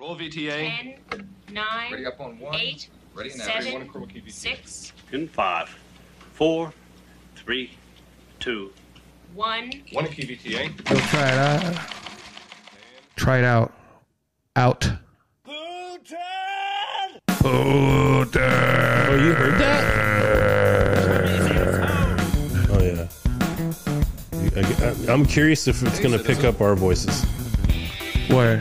Roll VTA. 10, 9, Ready up on one. 8, Ready now. 7, 6, In five, four, three, two. 1. One key VTA. Go try it out. Try it out. Out. Putin. Oh, you heard that? Oh yeah. You- I, am curious if it's going to pick up our voices Where?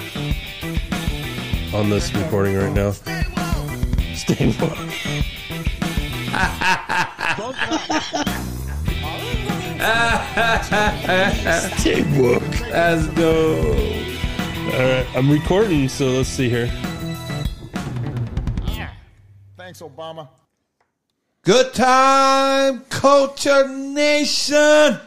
On this recording right now. Stay woke. Stay woke. Let's go. All right, I'm recording, so let's see here. Thanks, Obama. Good time, Culture Nation.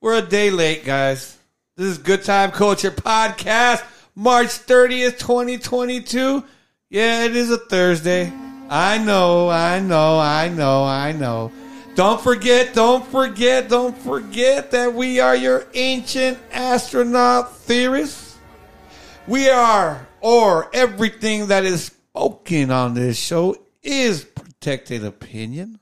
We're a day late, guys. This is Good Time Culture Podcast, March 30th, 2022. Yeah, it is a Thursday. I know, I know, I know, I know. Don't forget, don't forget, don't forget that we are your ancient astronaut theorists. We are, or everything that is spoken on this show is protected opinion.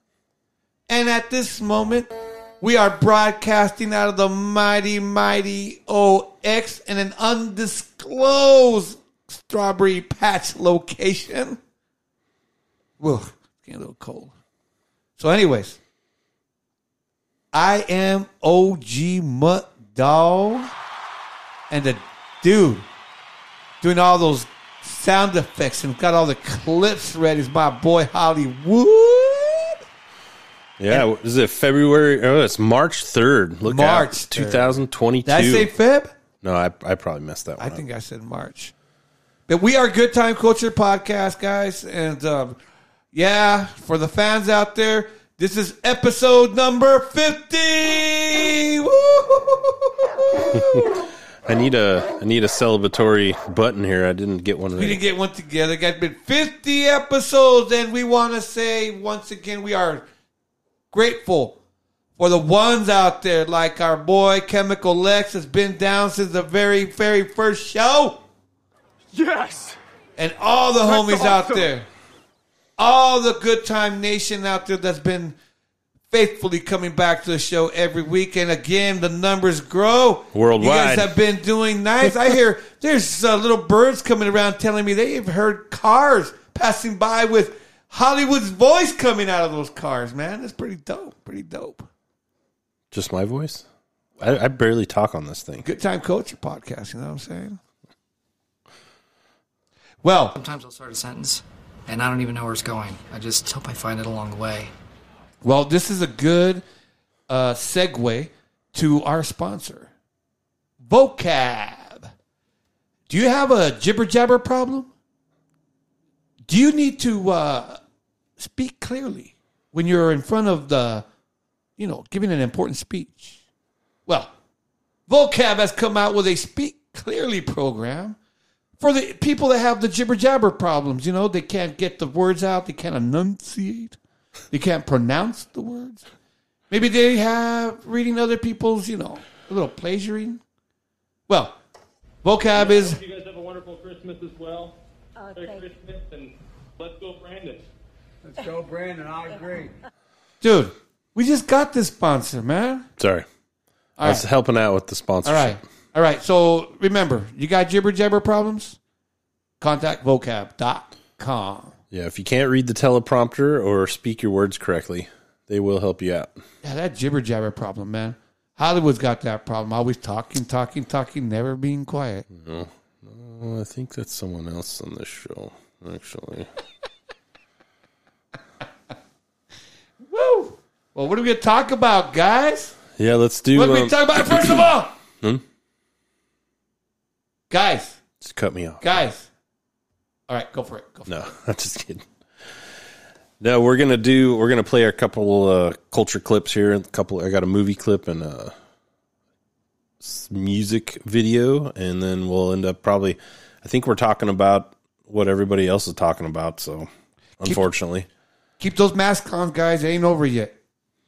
And at this moment, we are broadcasting out of the mighty, mighty OX in an undisclosed strawberry patch location. Whoa, it's getting a little cold. So, anyways, I am OG Mutt Dog, and the dude doing all those sound effects and got all the clips ready is my boy Hollywood. Yeah, what is it February? Oh, it's March 3rd. Look March out. 2022. Did I say Feb? no, I, I probably messed that one I up. think I said March. But we are Good Time Culture Podcast, guys. And um, yeah, for the fans out there, this is episode number 50. I need a I need a celebratory button here. I didn't get one We didn't get one together. Got been 50 episodes, and we want to say once again we are grateful for the ones out there like our boy Chemical Lex has been down since the very, very first show. Yes. And all the homies out there, all the Good Time Nation out there that's been faithfully coming back to the show every week. And again, the numbers grow. Worldwide. You guys have been doing nice. I hear there's uh, little birds coming around telling me they've heard cars passing by with Hollywood's voice coming out of those cars, man. That's pretty dope. Pretty dope. Just my voice? I, I barely talk on this thing. Good Time Culture podcast, you know what I'm saying? Well, Sometimes I'll start a sentence and I don't even know where it's going. I just hope I find it along the way. Well, this is a good uh, segue to our sponsor, Vocab. Do you have a jibber jabber problem? Do you need to uh, speak clearly when you're in front of the, you know, giving an important speech? Well, Vocab has come out with a Speak Clearly program for the people that have the jibber jabber problems. You know, they can't get the words out, they can't enunciate, they can't pronounce the words. Maybe they have reading other people's, you know, a little plagiaring. Well, vocab is You guys have a wonderful Christmas as well. Oh, Merry Christmas and let's go, Brandon. Let's go, Brandon. I agree. dude. We just got this sponsor, man. Sorry. I was right. helping out with the All sponsorship. right, all right. So remember, you got jibber jabber problems? Contact vocab.com. Yeah, if you can't read the teleprompter or speak your words correctly, they will help you out. Yeah, that jibber jabber problem, man. Hollywood's got that problem. Always talking, talking, talking, never being quiet. Well, I think that's someone else on this show, actually. Woo! Well, what are we going to talk about, guys? Yeah, let's do. What are we Um, talk about? First of all, Hmm? guys, just cut me off. guys. All right, go for it. Go for No, I'm just kidding. No, we're gonna do. We're gonna play a couple uh, culture clips here. A couple. I got a movie clip and a music video, and then we'll end up probably. I think we're talking about what everybody else is talking about. So, unfortunately, it. Keep those masks on, guys. It ain't over yet.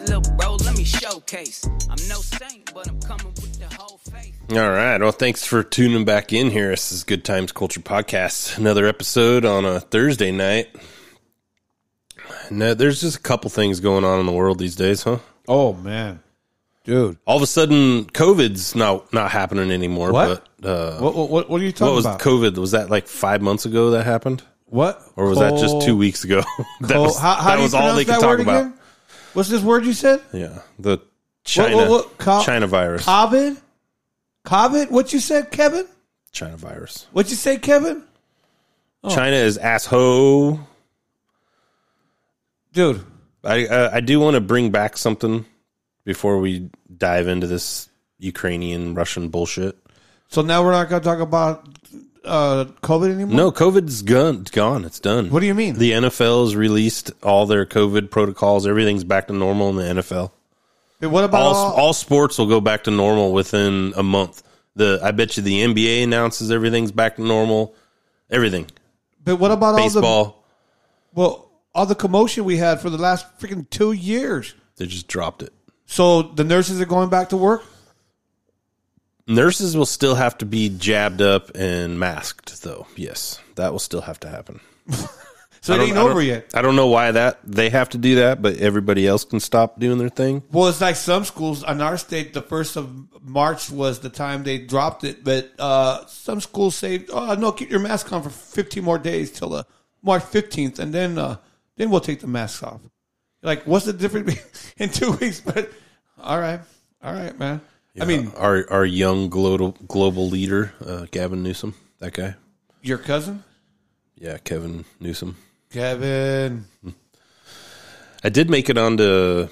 Know little bro, let me showcase. I'm no saint, but I'm coming with the whole faith. All right. Well, thanks for tuning back in here. This is Good Times Culture Podcast. Another episode on a Thursday night. No, there's just a couple things going on in the world these days, huh? Oh man, dude. All of a sudden, COVID's not not happening anymore. What? But uh, What what what, what are you talking what was about? COVID? Was that like five months ago that happened, what? or was that just two weeks ago? that Col- was, how how that do you was all they could that talk word about. again? What's this word you said? Yeah, the China what, what? Co- China virus. COVID. COVID. What you said, Kevin? China virus. What you say, Kevin? Oh. China is asshole. Dude, I uh, I do want to bring back something before we dive into this Ukrainian Russian bullshit. so now we're not going to talk about uh, COVID anymore. No, COVID's gone. Gone. It's done. What do you mean? The NFL's released all their COVID protocols. Everything's back to normal in the NFL. But what about All all, all sports will go back to normal within a month. The I bet you the NBA announces everything's back to normal. Everything. But what about all the well, all the commotion we had for the last freaking two years? They just dropped it. So the nurses are going back to work. Nurses will still have to be jabbed up and masked, though. Yes, that will still have to happen. So it ain't over yet. I don't know why that they have to do that, but everybody else can stop doing their thing. Well, it's like some schools in our state. The first of March was the time they dropped it, but uh, some schools say, "Oh no, keep your mask on for 15 more days till uh, March 15th, and then uh, then we'll take the masks off." Like, what's the difference in two weeks? But all right, all right, man. I mean, our our young global global leader, uh, Gavin Newsom, that guy. your cousin Yeah, Kevin Newsom. Kevin. I did make it onto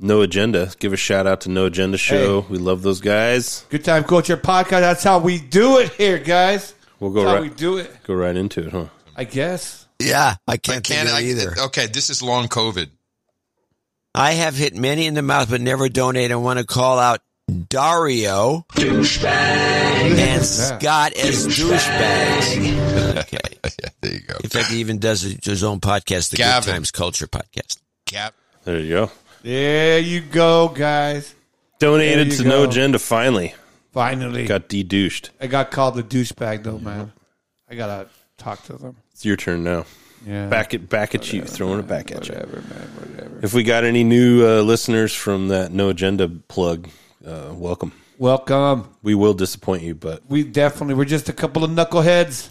No Agenda. Give a shout out to No Agenda Show. We love those guys. Good time culture podcast. That's how we do it here, guys. We'll go That's how right we do it. go right into it, huh? I guess. Yeah, I can't Can think of I, it either. okay, this is long COVID. I have hit many in the mouth, but never donate. I want to call out Dario and Scott as douchebags. Okay. yeah, there you go. In fact, he even does his own podcast, the Gavin. Good Times Culture Podcast. Cap. There you go. There you go, guys. Donated to you No. Agenda finally. Finally, Got de-douched. I got called a douchebag though, man. I gotta talk to them. It's your turn now. Yeah. Back at back at you, throwing it back at you. Whatever, man. Whatever. If we got any new uh, listeners from that no agenda plug, uh, welcome. Welcome. We will disappoint you, but We definitely we're just a couple of knuckleheads.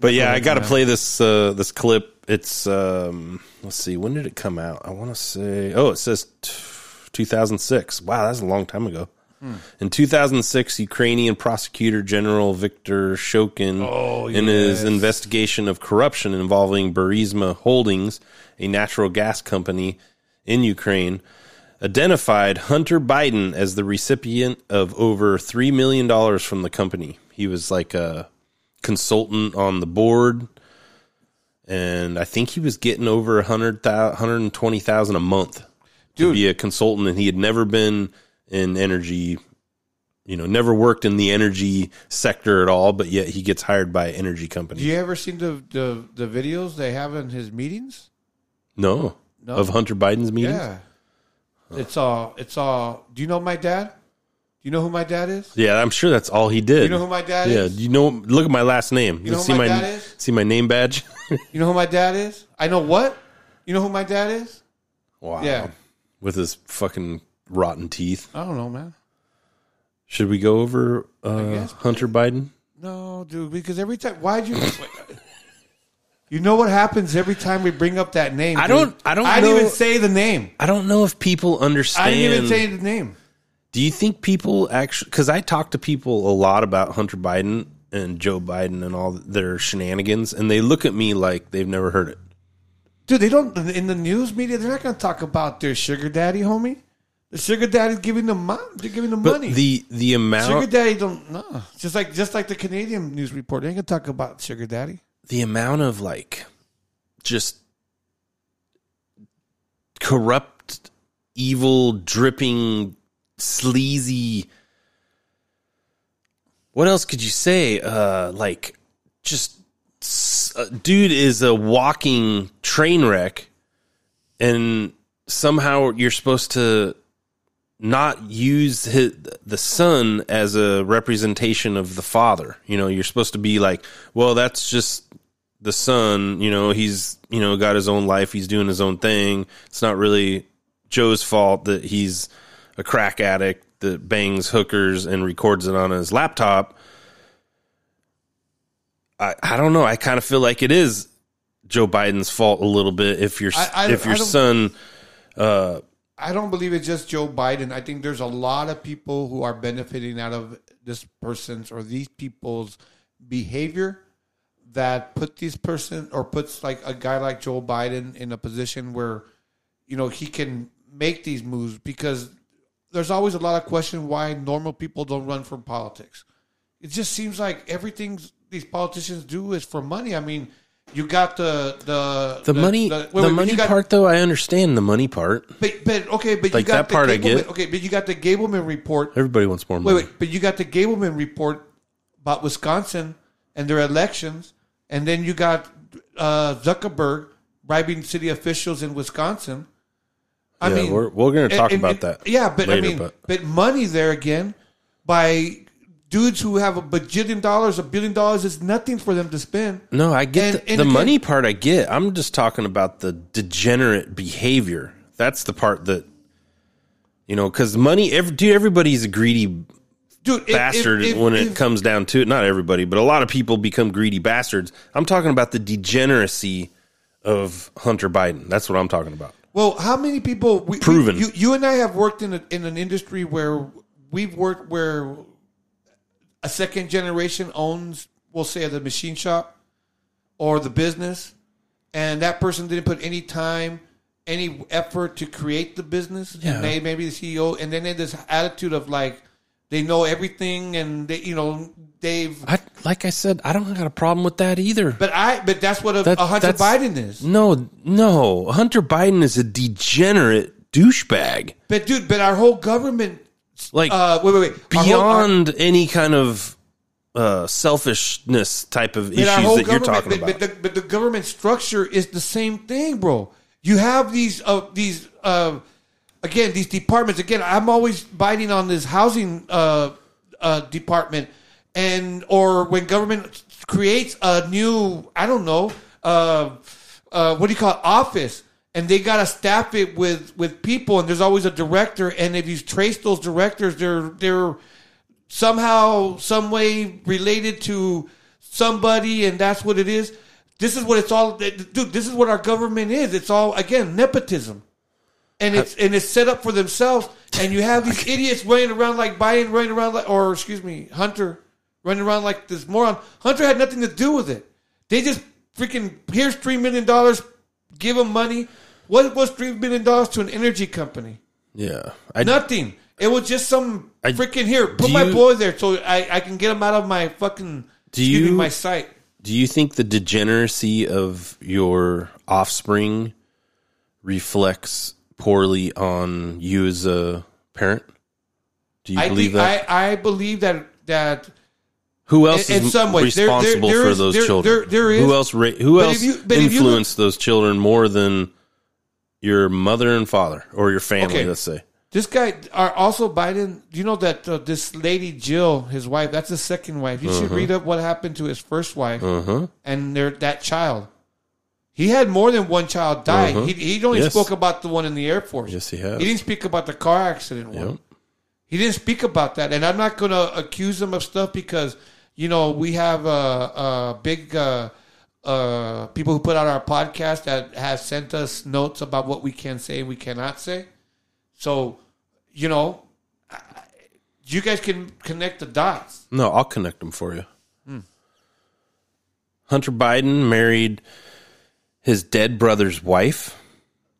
but yeah, I got to play this uh, this clip. It's um, let's see, when did it come out? I want to say, oh, it says t- 2006. Wow, that's a long time ago. Hmm. In 2006, Ukrainian prosecutor General Viktor Shokin, Oh, in his investigation of corruption involving Burisma Holdings, a natural gas company in Ukraine, identified Hunter Biden as the recipient of over $3 million from the company. He was like a consultant on the board. And I think he was getting over 100,000 120,000 a month to be a consultant. And he had never been in energy, you know, never worked in the energy sector at all, but yet he gets hired by an energy company. Do you ever seen the, the the videos they have in his meetings? No. No. Of Hunter Biden's meetings? Yeah. It's all it's all do you know my dad? Do you know who my dad is? Yeah, I'm sure that's all he did. You know who my dad is? yeah, is? you know. Look at my last name. You know who see my dad is? see my name badge. You know who my dad is? I know what? You know who my dad is? wow. Yeah. with his fucking rotten teeth. I don't know, man. Should we go over uh, guess. Hunter Biden? No, dude, because every time why'd you You know what happens every time we bring up that name? I dude? don't- I don't I didn't know- even say the name. I don't know if people understand. I didn't even say the name. Do you think people actually? Because I talk to people a lot about Hunter Biden and Joe Biden and all their shenanigans, and they look at me like they've never heard it. Dude, they don't in the news media. They're not going to talk about their sugar daddy, homie. The sugar daddy's giving them money. They're giving them But money. the the amount sugar daddy don't no. Just like just like the Canadian news report, they ain't gonna talk about sugar daddy. The amount of like just corrupt, evil, dripping, sleazy. What else could you say? Uh, like just uh, dude is a walking train wreck, and somehow you're supposed to not use his, the son as a representation of the father. You know, you're supposed to be like, well, that's just the son. You know, he's you know got his own life. He's doing his own thing. It's not really Joe's fault that he's a crack addict that bangs hookers and records it on his laptop. I I don't know. I kind of feel like it is Joe Biden's fault a little bit if your I- I- if your son. Uh, I don't believe it's just Joe Biden. I think there's a lot of people who are benefiting out of this person's or these people's behavior that put this person or puts like a guy like Joe Biden in a position where you know he can make these moves because there's always a lot of question why normal people don't run for politics. It just seems like everything these politicians do is for money. I mean, you got the the the, money, wait, the wait, money got- part, though, I understand the money part. but but okay, but Like you got that the part I Gableman, get. Okay, but you got the Gableman report. Everybody wants more money. Wait, wait, but you got the Gableman report about Wisconsin and their elections, and then you got uh, Zuckerberg bribing city officials in Wisconsin. I Yeah, mean, we're- we're gonna talk and- about and- that Yeah, but later, I mean, but- but. money there again by dudes who have a bajillion dollars, a billion dollars is nothing for them to spend. No, I get And- the, and the again- money part. I get. I'm just talking about the degenerate behavior. That's the part that you know, because money. Every, dude, everybody's a greedy Dude, if- if- bastard if- when if- it comes down to it. Not everybody, but a lot of people become greedy bastards. I'm talking about the degeneracy of Hunter Biden. That's what I'm talking about. Well, how many people? We, Proven. You, you and I have worked in a, in an industry where we've worked where a second generation owns, we'll say, the machine shop or the business, and that person didn't put any time, any effort to create the business. Yeah. And they maybe the CEO, and then they had this attitude of like they know everything, and they, you know, they've. I like I said, I don't got a problem with that either. But I, but that's what a, That- a Hunter Biden is. No, no. Hunter Biden is a degenerate douchebag. But dude, but our whole government, Like uh, wait, wait, wait, Our whole- our- beyond any kind of uh, selfishness type of issues that you're talking but, about. But the, but the government structure is the same thing, bro. You have these uh, these uh, again these departments. Again, I'm always biting on this housing uh, uh, department, and or when government creates a new, I don't know, uh, uh, what do you call it, office, and they gotta staff it with with people, and there's always a director, and if you trace those directors, they're they're somehow, some way related to somebody, and that's what it is. This is what it's all, dude. This is what our government is. It's all again nepotism, and it's and it's set up for themselves. And you have these idiots running around like Biden, running around like, or excuse me, Hunter, running around like this moron. Hunter had nothing to do with it. They just freaking here's three million dollars, give them money. What was three million dollars to an energy company? Yeah. I, Nothing. It was just some I- freaking here. Put my you- boy there so I, I can get him out of my fucking Do excuse me, you- my sight. Do you think the degeneracy of your offspring reflects poorly on you as a parent? Do you I believe think, that? I, I believe that that Who else in- in is some ways, there- there- responsible there for is- those children? there- there is. Who else? Ra- who else you- you look- influenced those children more than your mother and father or your family? Okay. Let's say. This guy are also Biden. You know that uh, this lady Jill, his wife, that's his second wife. You should Uh-huh. read up what happened to his first wife Uh-huh. and their that child. He had more than one child die. Uh-huh. He, he only Yes. spoke about the one in the Air Force. Yes, he has. He didn't speak about the car accident one. Yep. He didn't speak about that, and I'm not going to accuse him of stuff because you know we have a, uh, big uh, uh, people who put out our podcast that have sent us notes about what we can say and we cannot say. So, you know, I- you guys can connect the dots. No, I'll connect them for you. Hunter Biden married his dead brother's wife.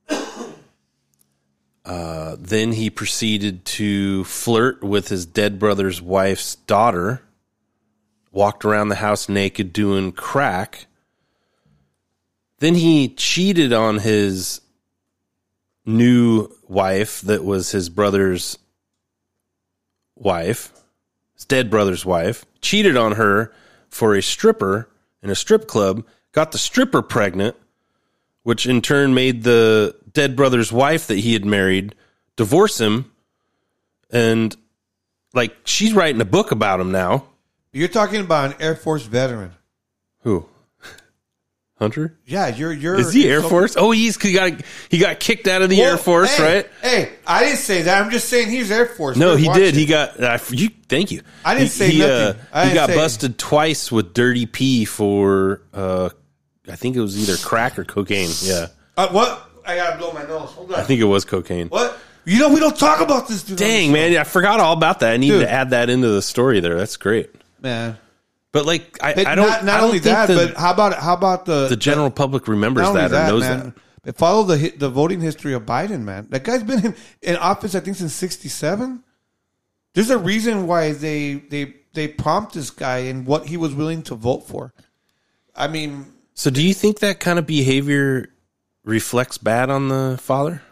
Uh, then he proceeded to flirt with his dead brother's wife's daughter. Walked around the house naked doing crack. Then he cheated on his new wife that was his brother's wife, his dead brother's wife, cheated on her for a stripper in a strip club, got the stripper pregnant, which in turn made the dead brother's wife that he had married divorce him. And like she's writing a book about him now. You're talking about an Air Force veteran. Who? Hunter? Yeah, you're you're. Is he Air insulting- Force? Oh, he's he got he got kicked out of the Well, Air Force, hey, right? Hey, I didn't say that. I'm just saying he's Air Force. No, We're he watching. did. He got. Uh, you. Thank you. I didn't He- say he, nothing. Uh, he got say- busted twice with dirty P for. Uh, I think it was either crack or cocaine. Yeah, Uh, what? I gotta blow my nose. Hold on. I think it was cocaine. What? You know we don't talk about this, dude. Dang man, I forgot all about that. I need Dude. to add that into the story there. That's great. man. But like, I, But I don't. Not, not I don't only that, the, but how about how about the the general public remembers only that, or knows man, that. Follow the the voting history of Biden, man. That guy's been in, in office, I think, since '67. There's a reason why they they they prompt this guy and what he was willing to vote for. I mean, So, do you think that kind of behavior reflects bad on the father?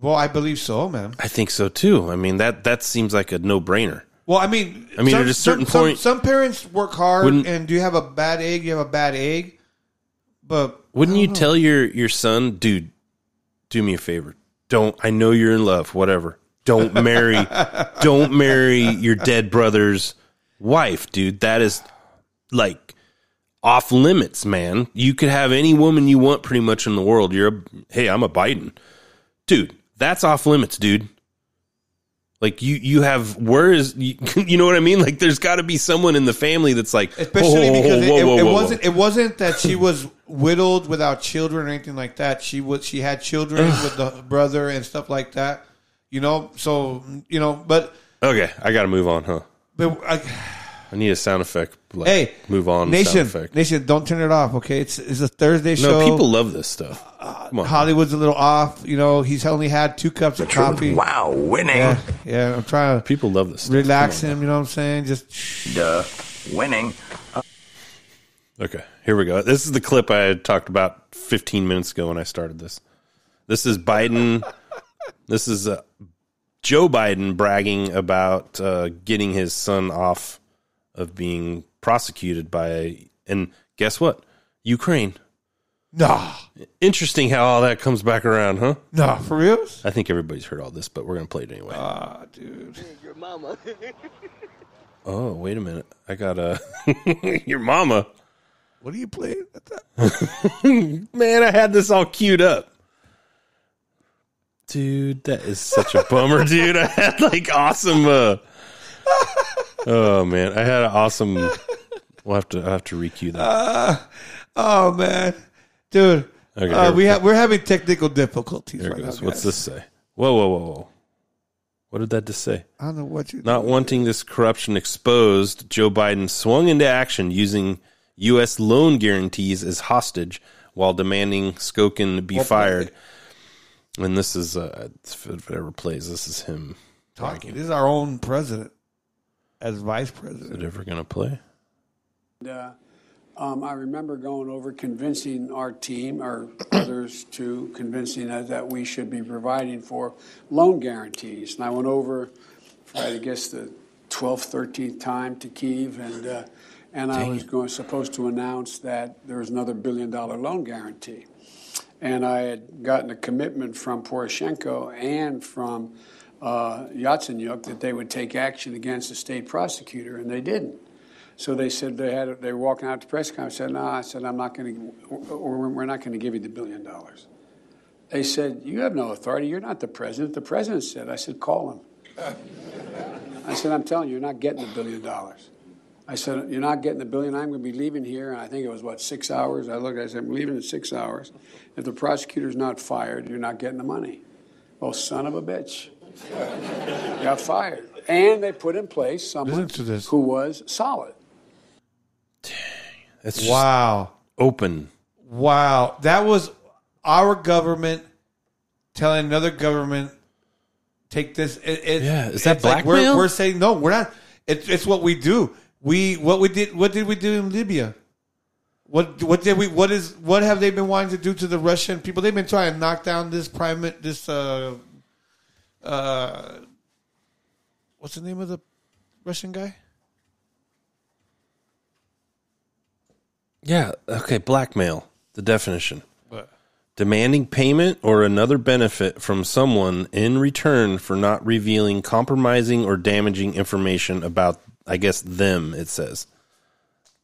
well, I believe so, man. I think so too. I mean that that seems like a no brainer. Well, I mean, I mean, some- at a certain some- point- some, some parents work hard, Wouldn't- and do you have a bad egg? You have a bad egg, but Wouldn't you tell your your son, dude, do me a favor. Don't I know you're in love, whatever. Don't marry don't marry your dead brother's wife, dude. That is like off limits, man. You could have any woman you want pretty much in the world. You're a hey, I'm a Biden. Dude, that's off limits, dude. Like you, you have where is you, you know what I mean? Like there's got to be someone in the family that's like, especially whoa, whoa, because it- whoa, it, whoa, it whoa, whoa. wasn't it wasn't that she was widowed without children or anything like that. She was she had children with the brother and stuff like that. You know, so you know, but Okay, I got to move on, huh? but I, I need a sound effect. Like, hey, move on. nation, Sound effect. nation, don't turn it off. Okay, it's it's a Thursday show. No, people love this stuff. Come on. Hollywood's a little off. You know, he's only had two cups of coffee. Wow, winning. Yeah, yeah. I'm trying to People love this. Stuff. relax on. him. You know what I'm saying? Just Duh, winning. Okay, here we go. This is the clip I had talked about 15 minutes ago when I started this. This is Biden. this is uh, Joe Biden bragging about uh, getting his son off of being prosecuted by, and guess what? Ukraine. nah, Interesting how all that comes back around, huh? nah, for real. I think everybody's heard all this, but we're going to play it anyway. Ah, dude. Your mama. oh, wait a minute. I got a your mama. What are you playing? Man, I had this all queued up. Dude, that is such a bummer, dude. I had like awesome uh Oh man, I had an awesome We'll have to I have to requeue that. Uh, oh man, dude. Okay, uh, we have we're having technical difficulties right goes. now. What's guys. this say? Whoa, whoa, whoa, whoa. What did that just say? I don't know what you. Not wanting this corruption exposed, Joe Biden swung into action using U.S. loan guarantees as hostage while demanding Shokin be Well, fired. And this is, uh, if it ever plays, this is him. talking. This is our own president as vice Is president. it ever going to play? And, uh, um, I remember going over convincing our team, or others too, convincing us that we should be providing for loan guarantees. And I went over for, I guess, the 12th, 13th time to Kiev, and, uh, and I was going, supposed to announce that there was another billion dollar loan guarantee. And I had gotten a commitment from Poroshenko and from uh, Yatsenyuk that they would take action against the state prosecutor, and they didn't. So they said they had they were walking out to press conference. Said, "No," I said, "I'm not going to. We're not going to give you the billion dollars." They said, "You have no authority. You're not the president." The president said, "I said, call him." I said, "I'm telling you, you're not getting the billion dollars." I said, "You're not getting the billion. I'm going to be leaving here." And I think it was what six hours. I looked. I said, "I'm leaving in six hours. If the prosecutor's not fired, you're not getting the money." Well, son of a bitch, got fired, and they put in place someone to this. who was solid. It's just Wow, open. wow, that was our government telling another government take this. It, it, Yeah, is that it's like we're, blackmail? we're saying no, we're not. It's it's what we do. We what we did. What did we do in Libya? What what did we? What is what have they been wanting to do to the Russian people? They've been trying to knock down this prime this uh uh what's the name of the Russian guy? Yeah. Okay. Blackmail. The definition. What? demanding payment or another benefit from someone in return for not revealing compromising or damaging information about I guess them it says.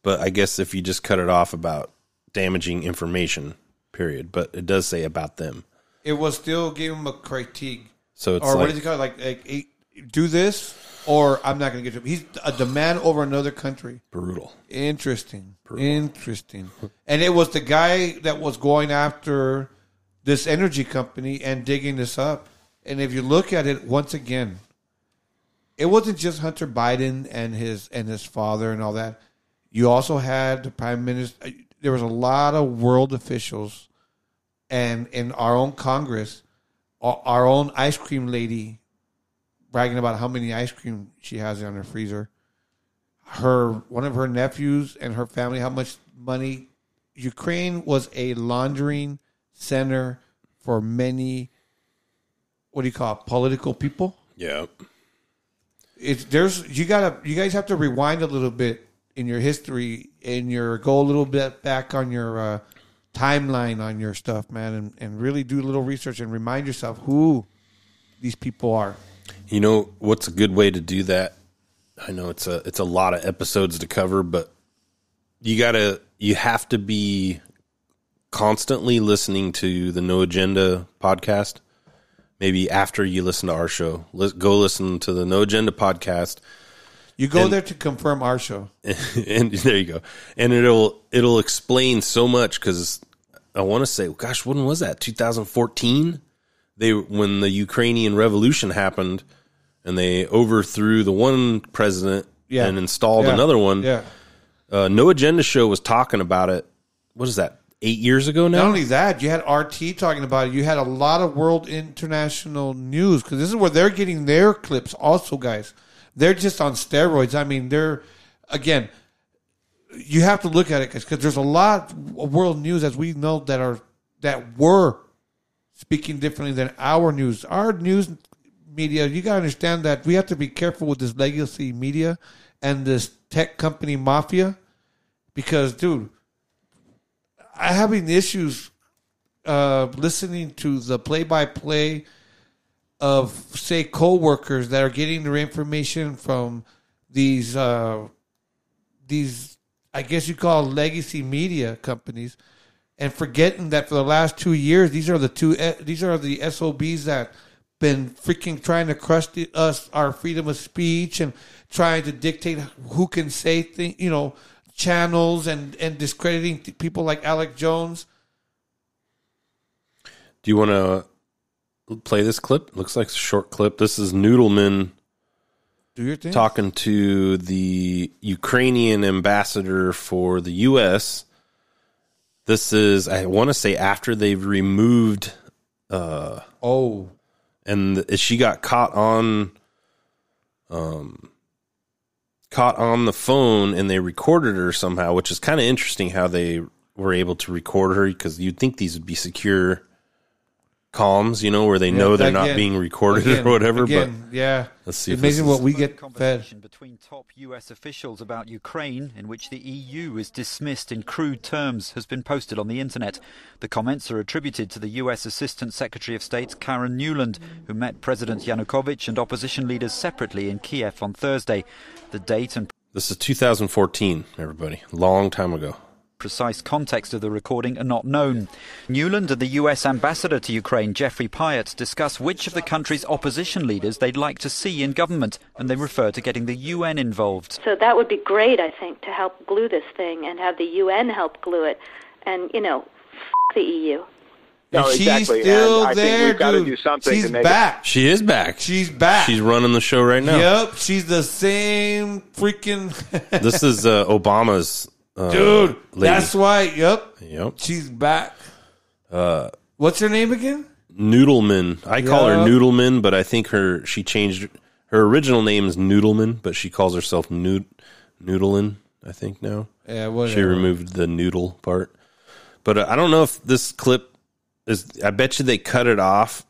But I guess if you just cut it off about damaging information period, but it does say about them. It will still give him a critique. So it's or what like- he call it? Like, like eh, do this or I'm not going to get you. He's a demand over another country. Brutal. Interesting. Interesting. and it was the guy that was going after this energy company and digging this up. And if you look at it once again, it wasn't just Hunter Biden and his and his father and all that. You also had the prime minister. There was a lot of world officials, and in our own Congress, our own ice cream lady, bragging about how many ice cream she has in her freezer. Her one of her nephews and her family how much money. Ukraine was a laundering center for many what do you call it, political people? Yeah. it's there's you gotta you guys have to rewind a little bit in your history and your go a little bit back on your uh, timeline on your stuff man and, and really do a little research and remind yourself who these people are You know what's a good way to do that? I know it's a it's a lot of episodes to cover, but you gotta you have to be constantly listening to the No Agenda podcast. Maybe after you listen to our show, go listen to the No Agenda podcast. You go And- there to confirm our show and there you go. And it'll it'll explain so much because I want to say, gosh, when was that? 2014. They when the Ukrainian Revolution happened, and they overthrew the one president Yeah. and installed Yeah. another one. Yeah. Uh, no Agenda Show was talking about it. What is that? Eight years ago now. Not only that, you had RT talking about it. You had a lot of world international news because this is where they're getting their clips. Also, guys, they're just on steroids. I mean, they're again. You have to look at it because there's a lot of world news as we know that are that were speaking differently than our news. Our news media, you got to understand that we have to be careful with this legacy media and this tech company mafia because, dude, I'm having issues uh, listening to the play-by-play of say coworkers that are getting their information from these uh, these I guess you call legacy media companies, and forgetting that for the last two years these are the two eh, these are the SOBs that been freaking trying to crush the, us our freedom of speech and trying to dictate who can say things you know channels and and discrediting people like Alex Jones. Do you want to play this clip? Looks like a short clip. This is Noodleman Do your thing. talking to the Ukrainian ambassador for the U.S. This is, I want to say, after they've removed. Uh, oh, and she got caught on, um, caught on the phone, and they recorded her somehow, which is kind of interesting how they were able to record her because you'd think these would be secure comms, you know, where they know they're not being recorded again, or whatever. again, but yeah, let's see. If this amazing is- what we get fed. between top US officials about Ukraine, in which the EU is dismissed in crude terms, has been posted on the internet. The comments are attributed to the US Assistant Secretary of State Karen Nuland, who met President Yanukovych and opposition leaders separately in Kiev on Thursday. The date and This is 2014, everybody. Long time ago. Precise context of the recording are not known. Nuland and the US ambassador to Ukraine, Jeffrey Pyatt, discuss which of the country's opposition leaders they'd like to see in government, and they refer to getting the UN involved. So that would be great, I think, to help glue this thing and have the UN help glue it. And, you know, f- the EU. And No, she's exactly. still And I think there, we've gotta dude. do something She's to make it- back. She is back. She's back. She's running the show right now. Yep, she's the same freaking this is uh, Obama's uh, dude. lady. That's why. Yep, Yep. she's back. Uh, What's her name again? Noodleman. I call her Yeah. Noodleman, but I think her she changed her original name is Noodleman, but she calls herself Nood Noodlin. I think now. Yeah, what She removed the noodle part, but uh, I don't know if this clip is. I bet you they cut it off.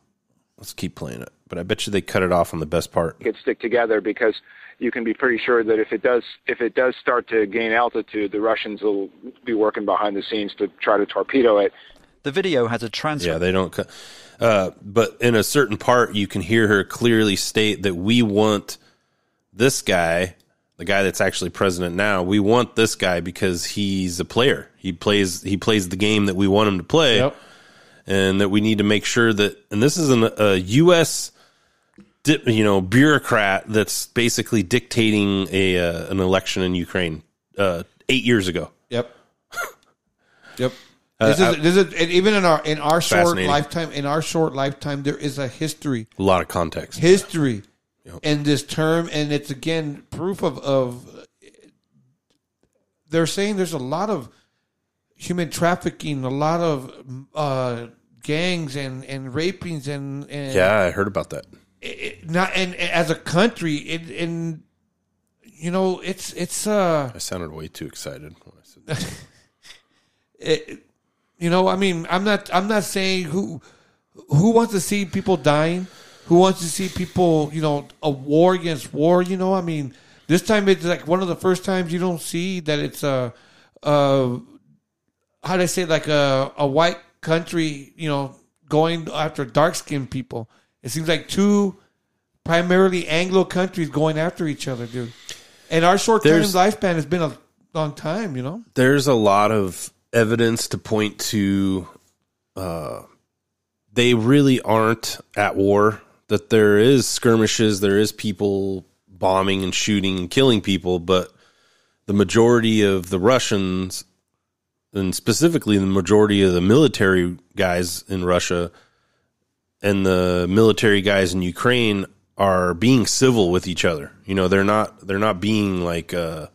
Let's keep playing it, but I bet you they cut it off on the best part. could stick together because you can be pretty sure that if it does if it does start to gain altitude, the Russians will be working behind the scenes to try to torpedo it. The video has a transcript. Yeah, they don't cut. Uh, but in a certain part, you can hear her clearly state that we want this guy, the guy that's actually president now. We want this guy because he's a player. He plays. He plays the game that we want him to play, Yep. and that we need to make sure that. And this is an, a U.S. You know bureaucrat that's basically dictating a uh, an election in Ukraine uh, eight years ago. Yep. Yep. Uh, This is, I- this is and even in our in our short lifetime in our short lifetime there is a history A lot of context. history in this term and it's again proof of of they're saying there's a lot of human trafficking a lot of uh gangs and and rapings and, and Yeah, I heard about that. It, not and as a country it and you know it's it's uh I sounded way too excited when I said that. it, you know, I mean, I'm not, I'm not saying who, who wants to see people dying, who wants to see people, you know, a war against war. You know, I mean, this time it's like one of the first times you don't see that it's a, uh, how do I say, like a a white country, you know, going after dark skinned people. It seems like two primarily Anglo countries going after each other, dude. And our short term lifespan has been a long time, you know. there's a lot of evidence to point to uh, they really aren't at war that there is skirmishes there is people bombing and shooting and killing people but the majority of the russians and specifically the majority of the military guys in russia and the military guys in ukraine are being civil with each other you know they're not they're not being like uh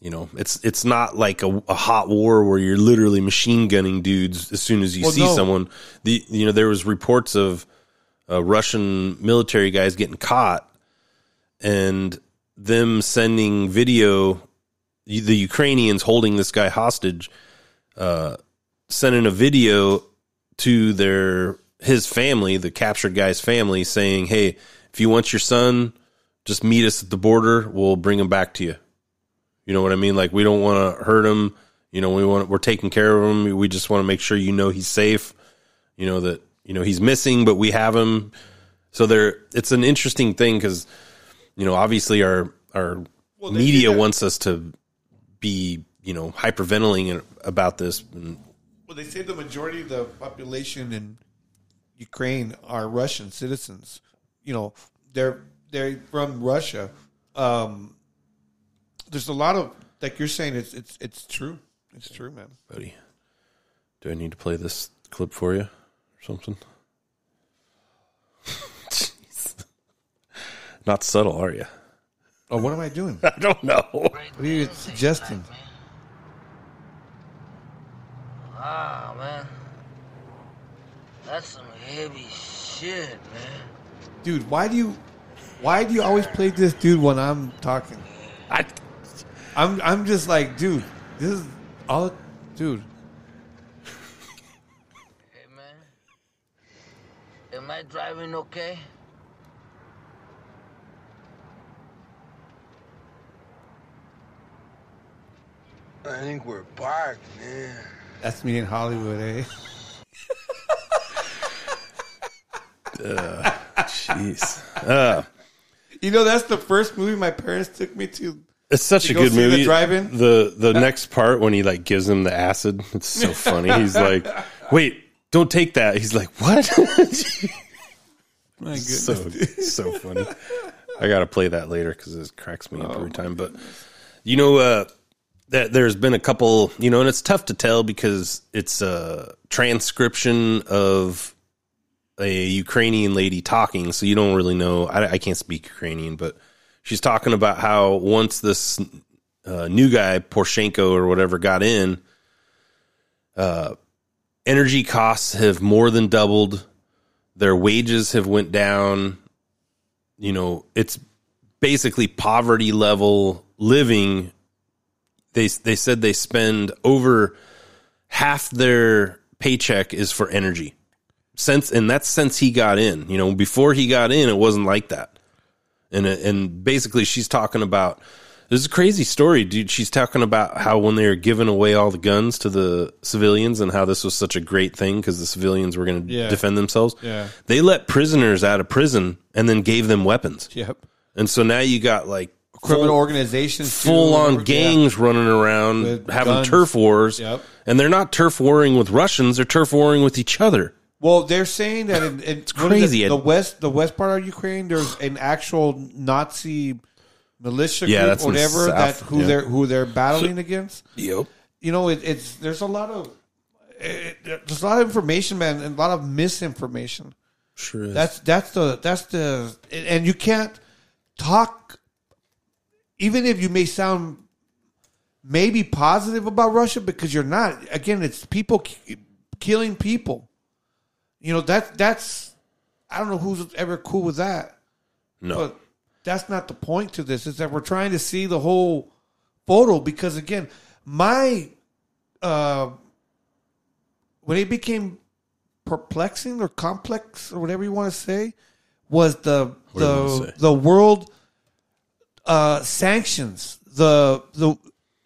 you know, it's it's not like a, a hot war where you're literally machine gunning dudes as soon as you Well, see no. someone. The you know there was reports of uh, Russian military guys getting caught and them sending video. The Ukrainians holding this guy hostage, uh, sending a video to their his family, the captured guy's family, saying, "Hey, if you want your son, just meet us at the border. We'll bring him back to you." You know what I mean? Like we don't want to hurt him. You know, we want we're taking care of him. We just want to make sure you know he's safe. You know that you know he's missing, but we have him. So there, it's an interesting thing because you know obviously our our Well, media wants us to be, you know, hyperventilating about this. And Well, they say the majority of the population in Ukraine are Russian citizens. You know, they're they're from Russia. Um, there's a lot of like you're saying. It's it's it's true. It's true, man. buddy, do I need to play this clip for you or something? Jeez. Not subtle, are you? Oh, what am I doing? I don't know. What are you suggesting? Ah, man. That's some heavy shit, man. Dude, why do you why do you always play this dude when I'm talking? I I'm I'm just like, dude, this is all dude. Hey, man. Am I driving okay? I think we're parked, man. That's me in Hollywood, eh? Uh, Jeez. Uh, You know, that's the first movie my parents took me to. it's such a go good see the movie. drive-in. The the next part when he like gives him the acid, it's so funny. He's like, "Wait, don't take that." He's like, "What?" My goodness. so so funny. I gotta play that later because it cracks me up Oh, every time. But you know, uh, that there's been a couple, you know, and it's tough to tell because it's a transcription of a Ukrainian lady talking, so you don't really know. I, I can't speak Ukrainian, but she's talking about how once this uh, new guy Poroshenko or whatever got in, uh, energy costs have more than doubled. Their wages have went down. You know, it's basically poverty level living. They they said they spend over half their paycheck is for energy. Since and that's since he got in. You know, before he got in, it wasn't like that. And uh, and basically, she's talking about this is a crazy story, dude. She's talking about how when they were giving away all the guns to the civilians and how this was such a great thing because the civilians were going to Yeah. defend themselves. Yeah. They let prisoners out of prison and then gave them weapons. Yep. And so now you got like Criminal full- organizations, full on whatever, gangs running around With having guns. turf wars. Yep. And they're not turf warring with Russians, they're turf warring with each other. Well, they're saying that in, in it's crazy. The, west, the west part of Ukraine, there's an actual Nazi militia Yeah, group, that's in the whatever that who yeah. they're who they're battling against. Yep. You know, it, it's there's a lot of it, there's a lot of information, man, and a lot of misinformation. Sure is. That's that's the that's the and you can't talk even if you may sound maybe positive about Russia because you're not. Again, it's people ki- killing people. You know that that's I don't know who's ever cool with that. No. But that's not the point to this. Is that we're trying to see the whole photo because again, my uh when it became perplexing or complex or whatever you want to say was the What do you wanna the the world uh sanctions the the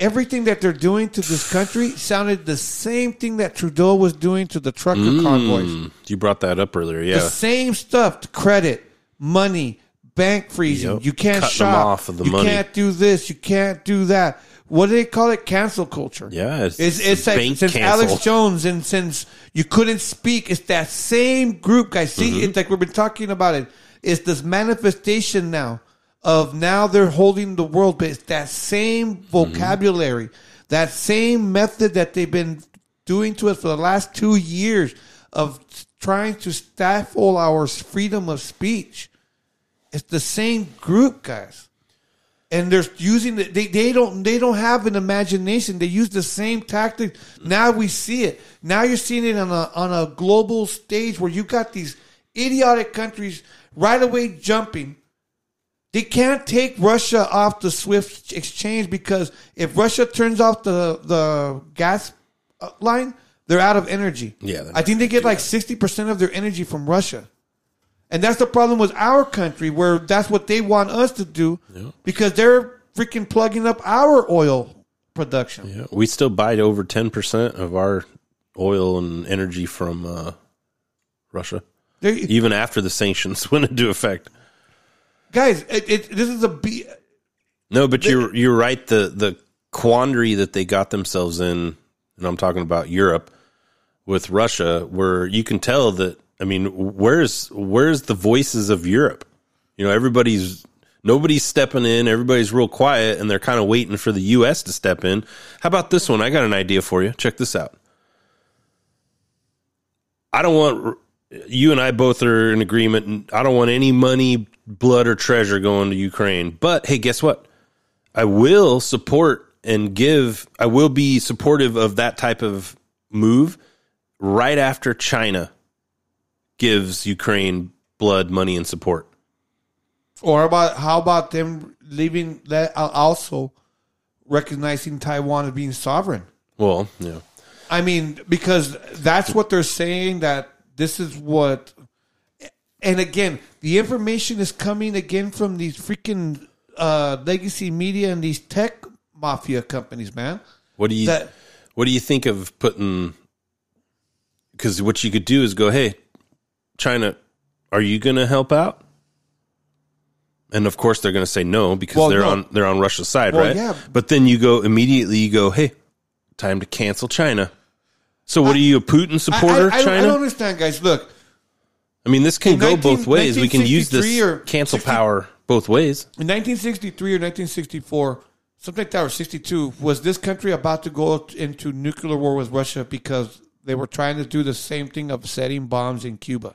everything that they're doing to this country sounded the same thing that Trudeau was doing to the trucker convoys Mm, you brought that up earlier, yeah. the same stuff credit money bank freezing Yep. you can't shop off of the you money. can't do this you can't do that what do they call it cancel culture Yeah, it's, it's, it's like since cancel. Alex Jones and since you couldn't speak, it's that same group, guys. See, Mm-hmm. it's like we've been talking about it. It's this manifestation now of now they're holding the world, but it's that same Mm-hmm. vocabulary, that same method that they've been doing to us for the last two years of trying to stifle our freedom of speech. It's the same group, guys and they're using the, they they don't they don't have an imagination. They use the same tactic. Now we see it. Now you're seeing it on a on a global stage where you got these idiotic countries right away jumping. They can't take Russia off the SWIFT exchange because if Russia turns off the the gas uh, line, they're out of energy. Yeah, I think they get like sixty percent of their energy from Russia. And that's the problem with our country, where that's what they want us to do because they're freaking plugging up our oil production. Yeah, we still buy over ten percent of our oil and energy from uh, Russia, There- even after the sanctions went into effect. Guys, it, it, this is a B. No, but you're you're right. The the quandary that they got themselves in, and I'm talking about Europe with Russia, where you can tell that. I mean, where's where's the voices of Europe? You know, everybody's nobody's stepping in. Everybody's real quiet, and they're kind of waiting for the U.S. to step in. How about this one? I got an idea for you. Check this out. I don't want you and I both are in agreement. And I don't want any money, blood, or treasure going to Ukraine. But hey, guess what? I will support and give. I will be supportive of that type of move right after China gives Ukraine blood, money, and support. Or about how about them leaving that also recognizing Taiwan as being sovereign? Well, yeah. I mean, because that's what they're saying that this is what. And again, the information is coming again from these freaking uh, legacy media and these tech mafia companies, man. What do you That- What do you think of putting? Because what you could do is go, hey, China, are you going to help out? And of course, they're going to say no because Well, they're no. on they're on Russia's side, Well, right? yeah. But then you go immediately. You go, hey, time to cancel China. So what are you, a Putin supporter? I, I, China? I don't understand, guys. Look, I mean, this can In go 19 both ways. We can use this or cancel 60 power both ways. in 1963 or 1964, something like that, or 62, was this country about to go into nuclear war with Russia because they were trying to do the same thing of setting bombs in Cuba?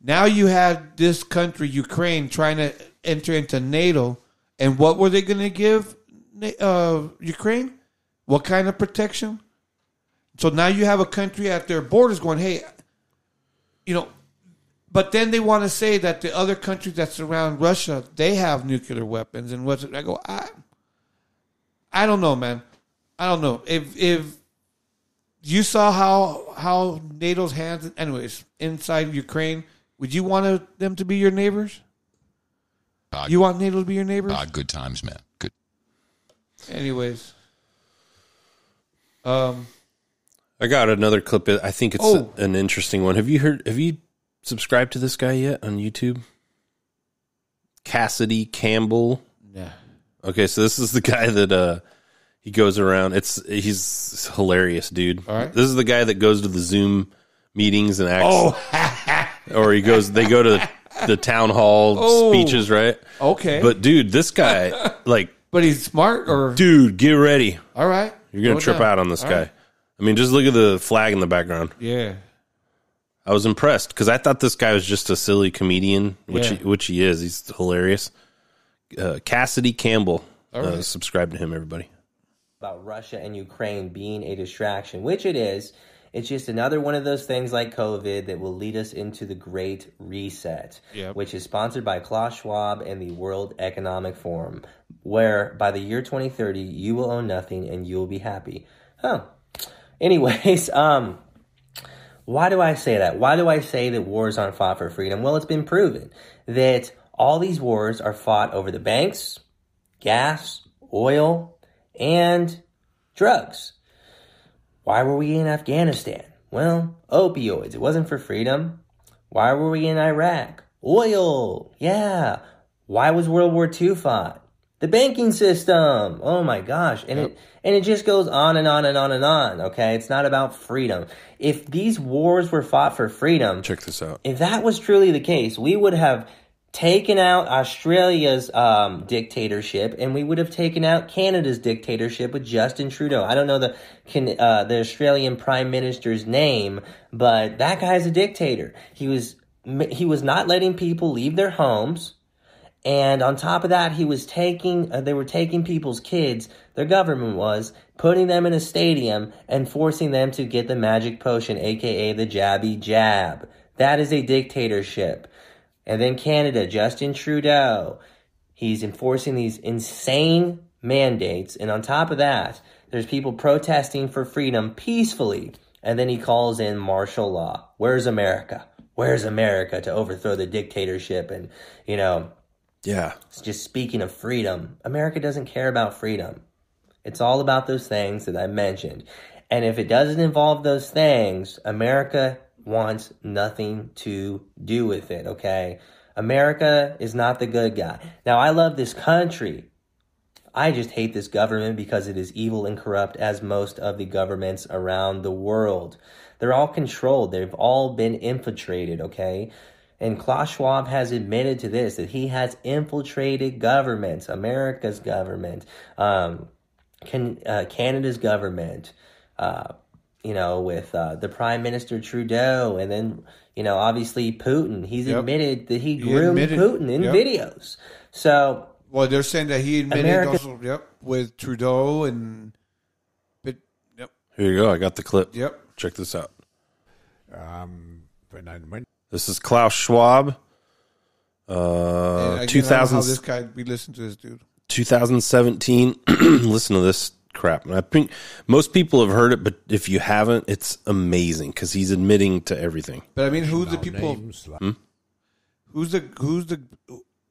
Now you had this country, Ukraine, trying to enter into NATO, and what were they going to give uh, Ukraine? What kind of protection? So now you have a country at their borders going, hey, you know, but then they want to say that the other countries that surround Russia they have nuclear weapons and what's I go I I don't know man I don't know if if you saw how how NATO's hands anyways inside Ukraine would you want them to be your neighbors Uh, you want NATO to be your neighbors uh, good times, man. Good. anyways um I got another clip. I think it's Oh. an interesting one. Have you heard? Have you subscribed to this guy yet on YouTube? Cassidy Campbell. Yeah. Okay, so this is the guy that uh he goes around. It's he's hilarious, dude. All right. This is the guy that goes to the Zoom meetings and acts. Oh. or he goes. They go to the, the town hall Oh. speeches, right? Okay. But dude, this guy, like, but he's smart or dude, get ready. all right You're gonna No trip doubt. out on this All guy. right. I mean, just look at the flag in the background. yeah I was impressed because I thought this guy was just a silly comedian, which Yeah. he, which he is. He's hilarious. Uh, Cassidy Campbell. All Uh, subscribe to him, everybody. about Russia and Ukraine being a distraction, which it is. It's just another one of those things like COVID that will lead us into the Great Reset, Yep. which is sponsored by Klaus Schwab and the World Economic Forum, where by the year 2030 you will own nothing and you will be happy. Huh. Anyways, um, why do I say that? Why do I say that wars aren't fought for freedom? Well, it's been proven that all these wars are fought over the banks, gas, oil, and drugs. Why were we in Afghanistan? Well, opioids. It wasn't for freedom. Why were we in Iraq? Oil. Yeah. Why was World War II fought? The banking system. Oh my gosh. And it and it just goes on and on and on and on, okay? It's not about freedom. If these wars were fought for freedom, check this out. If that was truly the case, we would have taken out Australia's um, dictatorship and we would have taken out Canada's dictatorship with Justin Trudeau. I don't know the can, uh, the Australian Prime Minister's name, but that guy's a dictator. He was he was not letting people leave their homes. And on top of that, he was taking, uh, they were taking people's kids, their government was, putting them in a stadium and forcing them to get the magic potion, aka the jabby jab. That is a dictatorship. And then Canada, Justin Trudeau, he's enforcing these insane mandates. And on top of that, there's people protesting for freedom peacefully. And then he calls in martial law. Where's America? Where's America to overthrow the dictatorship and, you know, yeah. It's just speaking of freedom, America doesn't care about freedom. It's all about those things that I mentioned. And if it doesn't involve those things, America wants nothing to do with it, okay? America is not the good guy. Now, I love this country. I just hate this government because it is evil and corrupt as most of the governments around the world. They're all controlled. They've all been infiltrated, okay? And Klaus Schwab has admitted to this that he has infiltrated governments, America's government, um, can, uh, Canada's government, uh, you know, with uh, the Prime Minister Trudeau, and then you know, obviously Putin. He's Yep. admitted that he He groomed admitted- Putin in yep. videos. So Well, they're saying that he admitted America- also, yep, with Trudeau and, but, yep, Here you go. I got the clip. Yep. Check this out. Um, when I went This is Klaus Schwab. And Uh, again, I don't know 2000, this guy, we listen to this dude. 2017. Listen to this crap. And I think most people have heard it, but if you haven't, it's amazing because he's admitting to everything. But I mean, who's the people? Hmm? Who's the who's the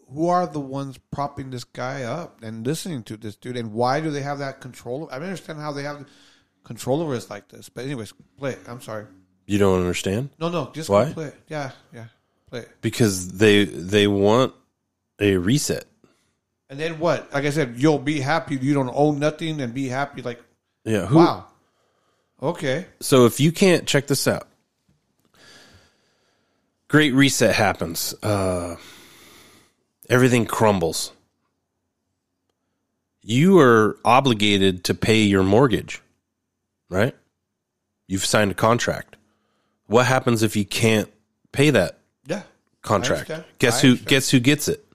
who are the ones propping this guy up and listening to this dude? And why do they have that control? I don't understand how they have control over us like this. But anyways, play it. I'm sorry. You don't understand? No, no, just Why? play it. Yeah, yeah, play it. Because they they want a reset. And then what? Like I said, you'll be happy. You don't own nothing and be happy. Like, Yeah. Who, wow. Okay. So if you can't check this out, great reset happens. Uh, everything crumbles. You are obligated to pay your mortgage, right? You've signed a contract. What happens if you can't pay that Yeah. contract? Guess who? Guess who gets it?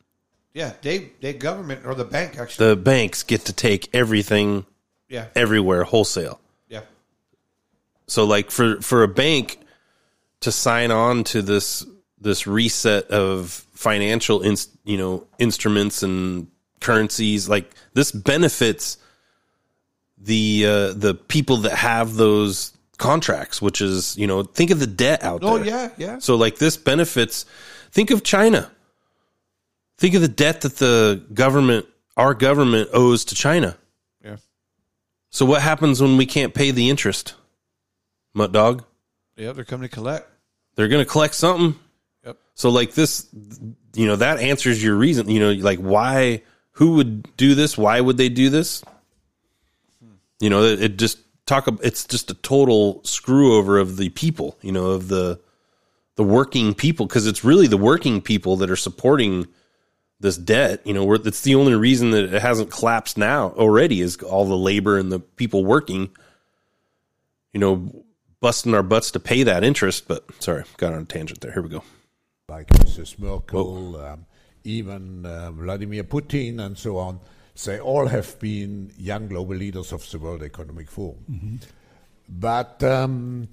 Yeah, they they government or the bank actually. The banks get to take everything, Yeah. everywhere wholesale. Yeah. So like for for a bank to sign on to this this reset of financial ins, you know instruments and currencies like this benefits the uh, the people that have those contracts which is you know think of the debt out Oh there Oh, yeah, yeah. so like this benefits think of China think of the debt that the government our government owes to China Yeah. so what happens when we can't pay the interest Mutt dog Yeah, they're coming to collect. they're going to collect something. Yep. So like this, you know, that answers your reason. You know, like why, who would do this? Why would they do this? You know, it, it just talk. It's just a total screw over of the people. You know, of the the working people because it's really the working people that are supporting this debt. You know, where it's the only reason that it hasn't collapsed now already is all the labor and the people working. You know, busting our butts to pay that interest. But sorry, got on a tangent there. Here we go. like Mrs. Merkel, um, even uh, Vladimir Putin, and so on, they all have been young global leaders of the World Economic Forum. But um,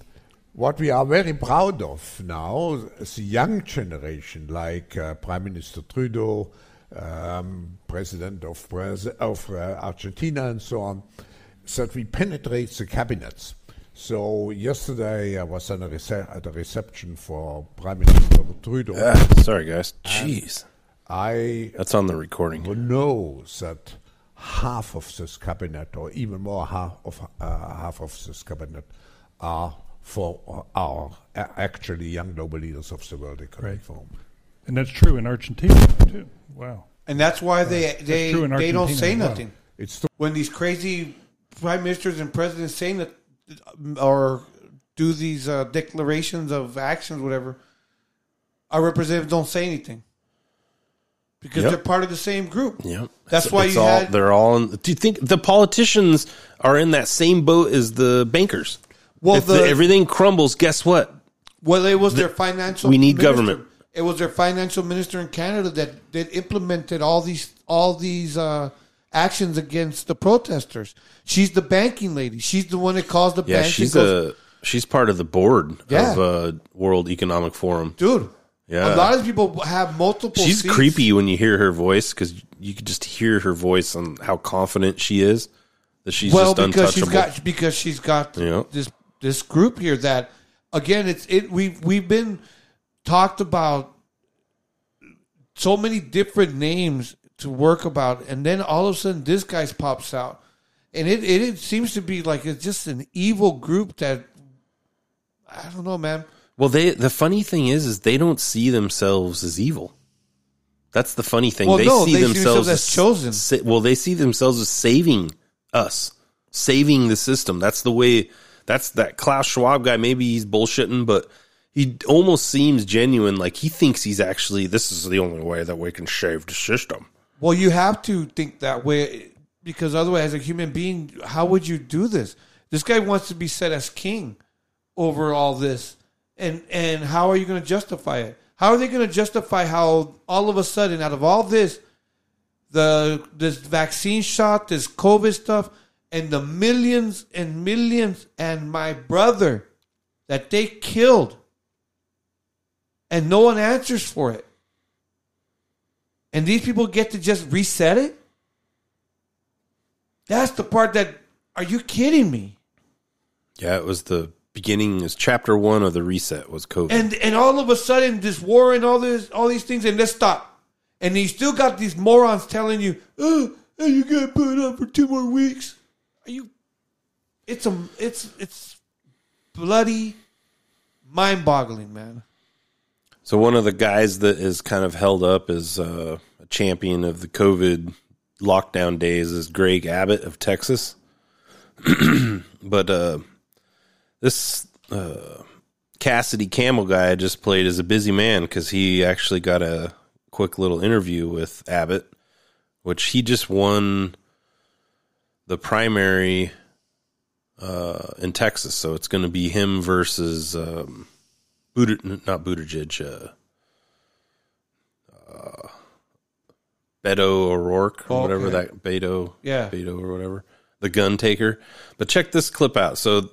what we are very proud of now, is the young generation, like uh, Prime Minister Trudeau, um, President of, of uh, Argentina, and so on, that we penetrate the cabinets. So yesterday I was at a, rece- at a reception for Prime Minister Trudeau. Ah, sorry, guys. Jeez. I That's on the recording. know that half of this cabinet, or even more half of uh, half of this cabinet, are for our actually young global leaders of the World Economic Forum. And that's true in Argentina too. Wow. And that's why they they they don't say as well. nothing. It's when these crazy prime ministers and presidents saying that or do these uh, declarations of actions, whatever. Our representatives don't say anything because Yep. they're part of the same group. Yep. That's It's- why it's you all, had they're all in. Do you think the politicians are in that same boat as the bankers? Well, if the, the- everything crumbles, guess what? Well, it was The- their financial. we need minister. government. It was their financial minister in Canada that that implemented all these all these uh, actions against the protesters. She's the banking lady. She's the one that calls the Yeah, bank. she's goes, a she's part of the board Yeah. of uh, World Economic Forum. dude. Yeah, a lot of people have multiple. she's seats. creepy when you hear her voice because you could just hear her voice and how confident she is that she's well, just because she's got because she's got Yeah. this this group here that again it's it we've we've been talked about so many different names to work about and then all of a sudden this guy pops out and it, it it seems to be like it's just an evil group that I don't know man Well, they the funny thing is, is they don't see themselves as evil. That's the funny thing. Well, they no, see they see themselves themselves as chosen. sa- well, they see themselves as saving us, saving the system. That's the way. That's that Klaus Schwab guy. Maybe he's bullshitting, but he almost seems genuine. Like he thinks he's actually. This is the only way that we can save the system. Well, you have to think that way because otherwise, as a human being, how would you do this? This guy wants to be set as king over all this, and and how are you going to justify it? How are they going to justify how all of a sudden, out of all this, the this vaccine shot, this COVID stuff, and the millions and millions, and my brother that they killed, and no one answers for it and these people get to just reset it? That's the part that are you kidding me? Yeah, it was the beginning. Is chapter one of the reset was COVID. And and all of a sudden this war and all this all these things and let's stop. And you still got these morons telling you, oh, you gotta put it up for two more weeks. Are you it's a it's it's bloody mind boggling, man. So one of the guys that is kind of held up as uh, a champion of the COVID lockdown days is Greg Abbott of Texas. but uh, this uh, Cassidy Campbell guy I just played is a busy man because he actually got a quick little interview with Abbott, which he just won the primary uh, in Texas. So it's going to be him versus um, Buttig- not Buttigieg, uh, uh, Beto O'Rourke, or Oh, whatever okay. that Beto, Yeah. Beto or whatever, the gun taker. But check this clip out. So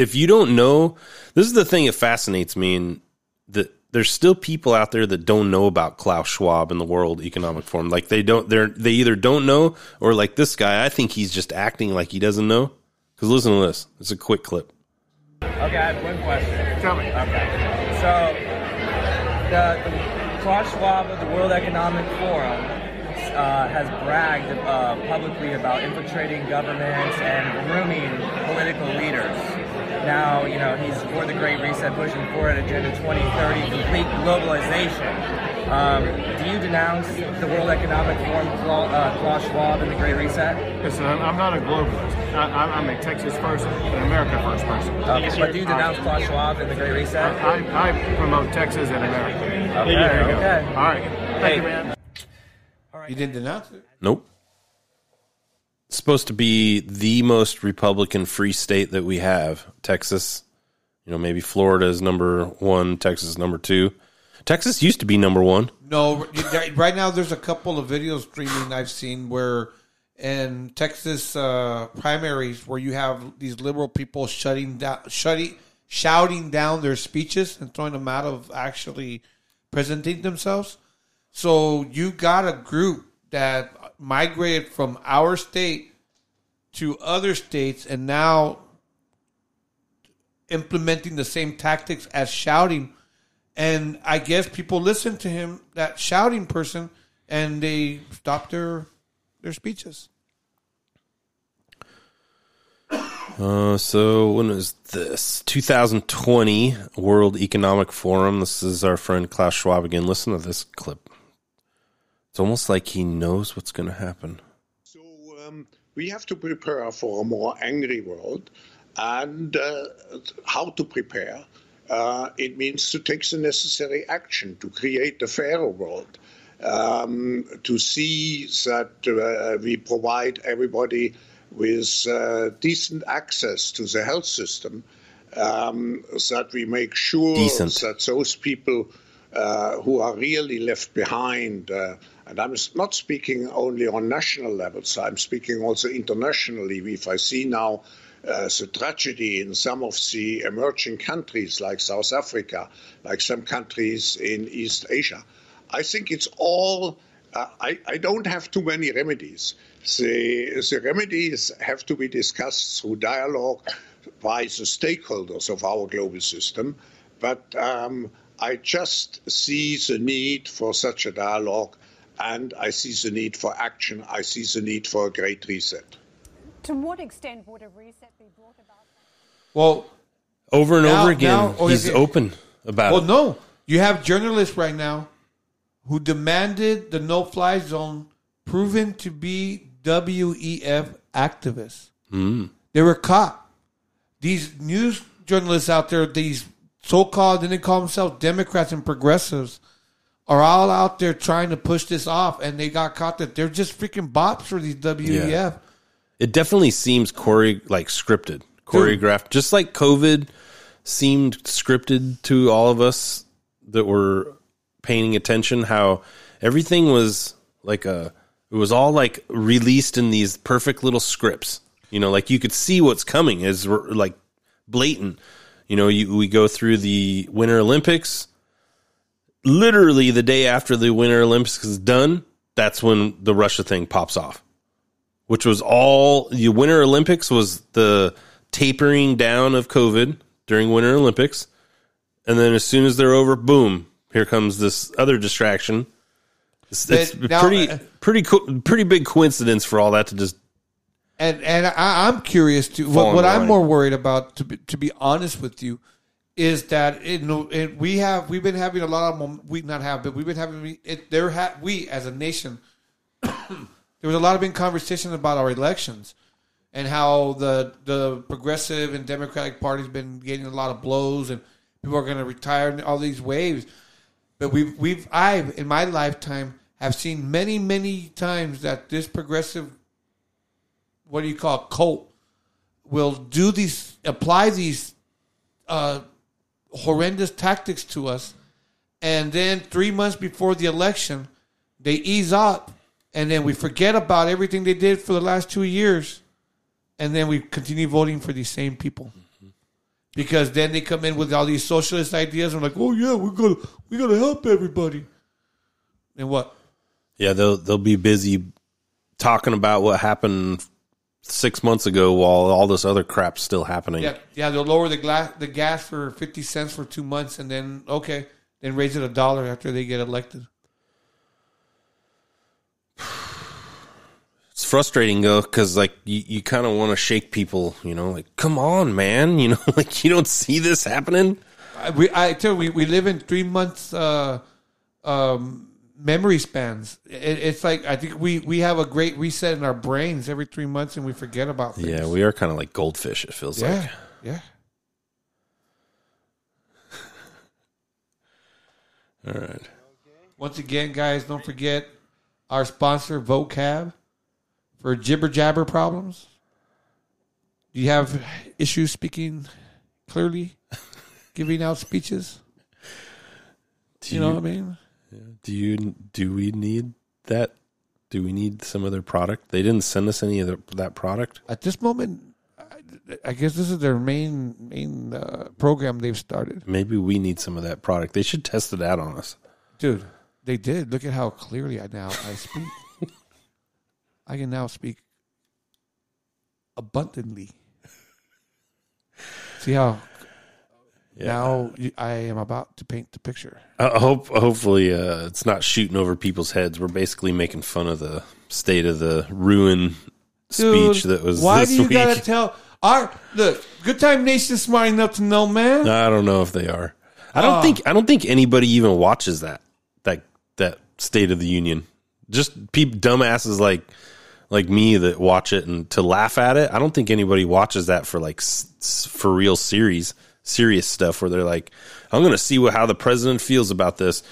if you don't know, this is the thing that fascinates me, and that there's still people out there that don't know about Klaus Schwab and the World Economic Forum. Like they don't, they're they either don't know or like this guy. I think he's just acting like he doesn't know. Because listen to this. It's a quick clip. Okay, I have one question. Tell me. Okay. So, the, the Klaus Schwab of the World Economic Forum uh, has bragged uh, publicly about infiltrating governments and grooming political leaders. Now, you know, he's for the Great Reset, pushing forward Agenda 2030, complete globalization. Um, do you denounce the World Economic Forum, Kla- uh, Klaus Schwab, and the Great Reset? Listen, I'm, I'm not a globalist. I, I'm I'm a Texas first, an America first person. Okay, but do you denounce Klaus Schwab and the Great Reset? I, I promote Texas and America. Okay, There you go. okay. All right. Thank you, man. All right. You didn't denounce it. Nope. Supposed to be the most Republican free state that we have. Texas, you know, maybe Florida is number one, Texas number two. Texas used to be number one. No, right now there's a couple of videos streaming I've seen where in Texas uh, primaries where you have these liberal people shutting down, shutting, shouting down their speeches and throwing them out of actually presenting themselves. So you got a group that migrated from our state to other states and now implementing the same tactics as shouting. And I guess people listen to him, that shouting person, and they stop their their speeches. Uh, so when was this? 2020 World Economic Forum. This is our friend Klaus Schwab again. Listen to this clip. It's almost like he knows what's going to happen. So um, we have to prepare for a more angry world. And uh, how to prepare? Uh, it means to take the necessary action to create a fairer world, um, to see that uh, we provide everybody with uh, decent access to the health system, um, that we make sure Decent. that those people uh, who are really left behind, uh, and I'm not speaking only on national levels, I'm speaking also internationally. If I see now uh, the tragedy in some of the emerging countries like South Africa, like some countries in East Asia, I think it's all. Uh, I, I don't have too many remedies. The, the remedies have to be discussed through dialogue by the stakeholders of our global system. But um, I just see the need for such a dialogue, and I see the need for action. I see the need for a great reset. To what extent would a reset be brought about? Well, Over and Now- over again, now- oh, he's okay. open about well, it. no, you have journalists right now who demanded the no-fly zone proven to be WEF activists. Mm. They were caught. These news journalists out there, these so-called, then they call themselves Democrats and progressives, are all out there trying to push this off, and they got caught that they're just freaking bops for these WEF. Yeah. It definitely seems chore like scripted, choreographed, just like COVID seemed scripted to all of us that were paying attention. How everything was like a, it was all like released in these perfect little scripts. You know, like you could see what's coming is like blatant. You know, you, we go through the Winter Olympics. Literally the day after the Winter Olympics is done, that's when the Russia thing pops off which was all the Winter Olympics was the tapering down of COVID during Winter Olympics. And then as soon as they're over, boom, here comes this other distraction. It's, it's now- pretty, uh, pretty, co- pretty big coincidence for all that to just And and I, I'm curious too. Fall What, what I'm more worried about, to be, to be honest with you, is that it, it, we have we've been having a lot of mom- we not have, but we've been having it, there. Ha, we as a nation, there was a lot of been conversation about our elections and how the the progressive and democratic party's been getting a lot of blows and people are going to retire and all these waves. But we've we've I've in my lifetime have seen many many times that this progressive what do you call it, cult will do these apply these uh, horrendous tactics to us, and then three months before the election, they ease up, and then we forget about everything they did for the last two years, and then we continue voting for these same people. Because then they come in with all these socialist ideas and like, oh yeah, we're gonna we gotta help everybody. And what? Yeah, they'll they'll be busy talking about what happened six months ago while all this other crap's still happening. Yeah, yeah, they'll lower the glass the gas for fifty cents for two months, and then okay, then raise it a dollar after they get elected. It's frustrating though, because like you, you kind of want to shake people, you know, like come on, man, you know, like you don't see this happening. I, we, I tell you, we, we live in three months uh, um, memory spans. It, it's like I think we we have a great reset in our brains every three months, and we forget about things. Yeah, we are kind of like goldfish. It feels yeah, like. yeah. All right. Once again, guys, don't forget our sponsor, Vocab, for jibber jabber problems. Do you have issues speaking clearly, giving out speeches? Do you know what I mean? Do you do we need that? Do we need some other product? They didn't send us any of the, that product. At this moment, I, I guess this is their main main uh, program they've started. Maybe we need some of that product. They should test it out on us. Dude, they did. Look at how clearly I now I speak. I can now speak abundantly. See how now you- I am about to paint the picture. I hope hopefully uh, it's not shooting over people's heads. We're basically making fun of the state of the ruin Dude, speech that was Why do you week. gotta tell our look? Good Time Nation's smart enough to know, man. I don't know if they are. I don't Oh. think I don't think anybody even watches that that that State of the Union. Just peep dumbasses like like me that watch it and to laugh at it. I don't think anybody watches that for like s- for real series serious stuff where they're like, I'm going to see what how the president feels about this.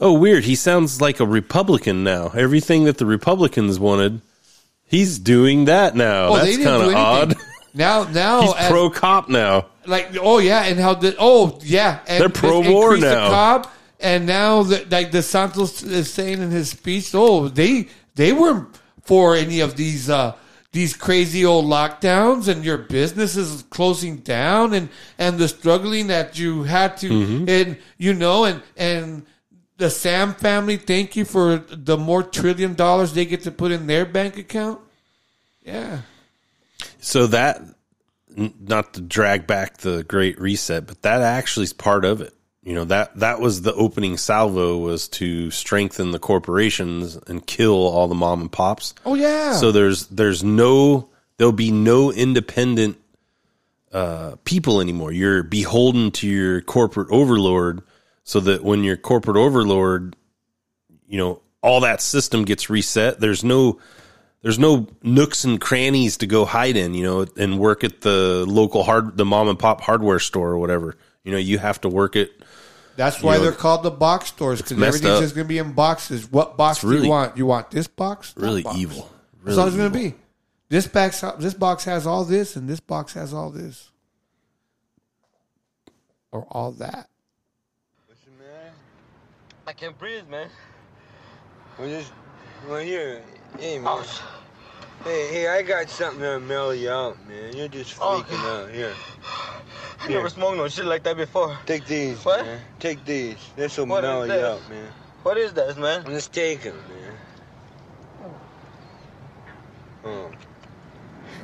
Oh, weird. He sounds like a Republican now. Everything that the Republicans wanted, he's doing that now. Oh, That's kind of odd. Now, now He's pro cop now. like oh yeah, and how the oh yeah, and They're increased the now. cop, and now the, like DeSantis is saying in his speech, oh they they weren't for any of these uh these crazy old lockdowns and your business is closing down and and the struggling that you had to Mm-hmm. and you know and and the Sam family, thank you for the more trillion dollars they get to put in their bank account. Yeah. So that, not to drag back the Great Reset, but that actually is part of it. You know that that was the opening salvo was to strengthen the corporations and kill all the mom and pops. Oh yeah. So there's there's no there'll be no independent uh, people anymore. You're beholden to your corporate overlord, so that when your corporate overlord you know all that system gets reset. There's no there's no nooks and crannies to go hide in, you know, and work at the local hard the mom and pop hardware store or whatever. You know, you have to work it. That's why know, they're called the box stores because everything's up. just going to be in boxes. What box It's do you want? You want this box? Really box. evil. That's all it's going to be. This box, this box has all this, and this box has all this, or all that. I can't breathe, man. We're just we're here, hey man. Hey, hey, I got something to mellow you out, man. You're just Oh. freaking out. Here. I never smoked no shit like that before. Take these, What? man. Take these. This will mellow you out, man. What is this, man? Let's take them, man. Oh.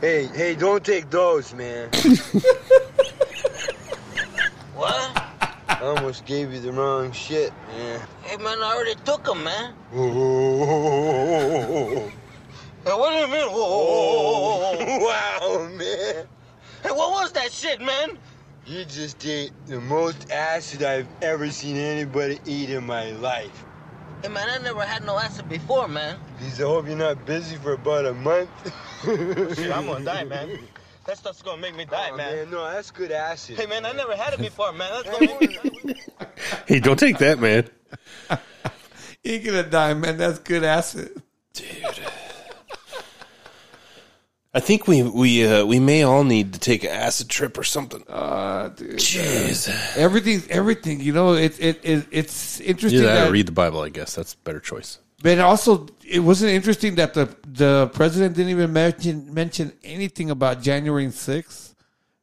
Hey, hey, don't take those, man. What? I almost gave you the wrong shit, man. Hey, man, I already took them, man. Hey, what do you mean? Whoa, whoa, whoa, whoa, whoa. wow, man. Hey, what was that shit, man? You just ate the most acid I've ever seen anybody eat in my life. Hey, man, I never had no acid before, man. Please, I hope you're not busy for about a month. Shit, I'm gonna die, man. That stuff's gonna make me die, Oh, man. man, no, that's good acid. Hey, man, I never had it before, man. That's gonna make me Hey, don't take that, man. You ain't gonna die, man. That's good acid. I think we we uh, we may all need to take an acid trip or something. Uh, dude. Jeez. Everything's everything. You know, it, it, it it's interesting Either that that read the Bible, I guess. That's a better choice. But also, it wasn't interesting that the the president didn't even mention mention anything about January 6th.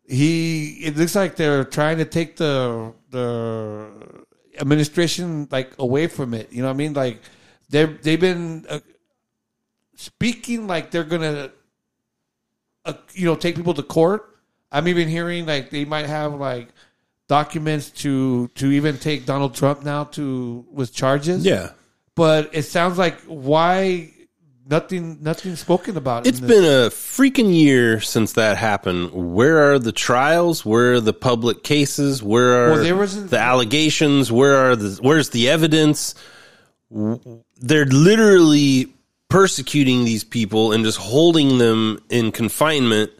He it looks like they're trying to take the the administration like away from it. You know what I mean? Like they they've been uh, speaking like they're gonna uh, you know take people to court. I'm even hearing like they might have like documents to to even take Donald Trump now to with charges. Yeah. But it sounds like why nothing nothing spoken about. It's been a freaking year since that happened. Where are the trials? Where are the public cases? Where are Well, there wasn't- the allegations? Where are the where's the evidence? They're literally persecuting these people and just holding them in confinement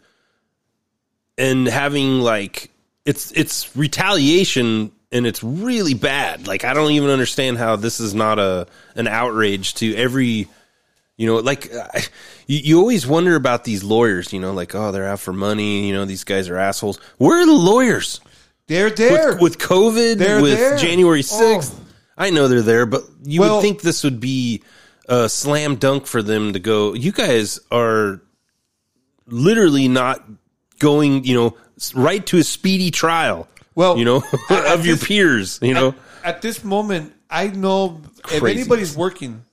and having like it's it's retaliation and it's really bad. Like I don't even understand how this is not a an outrage to every you know like I- you, you always wonder about these lawyers you know like oh they're out for money you know these guys are assholes where are the lawyers they're there with, with covid They're with there. january Oh. 6th i know they're there but you Well- would think this would be a slam dunk for them to go you guys are literally not going you know right to a speedy trial Well, you know of your peers you know At this moment, I know if anybody's working,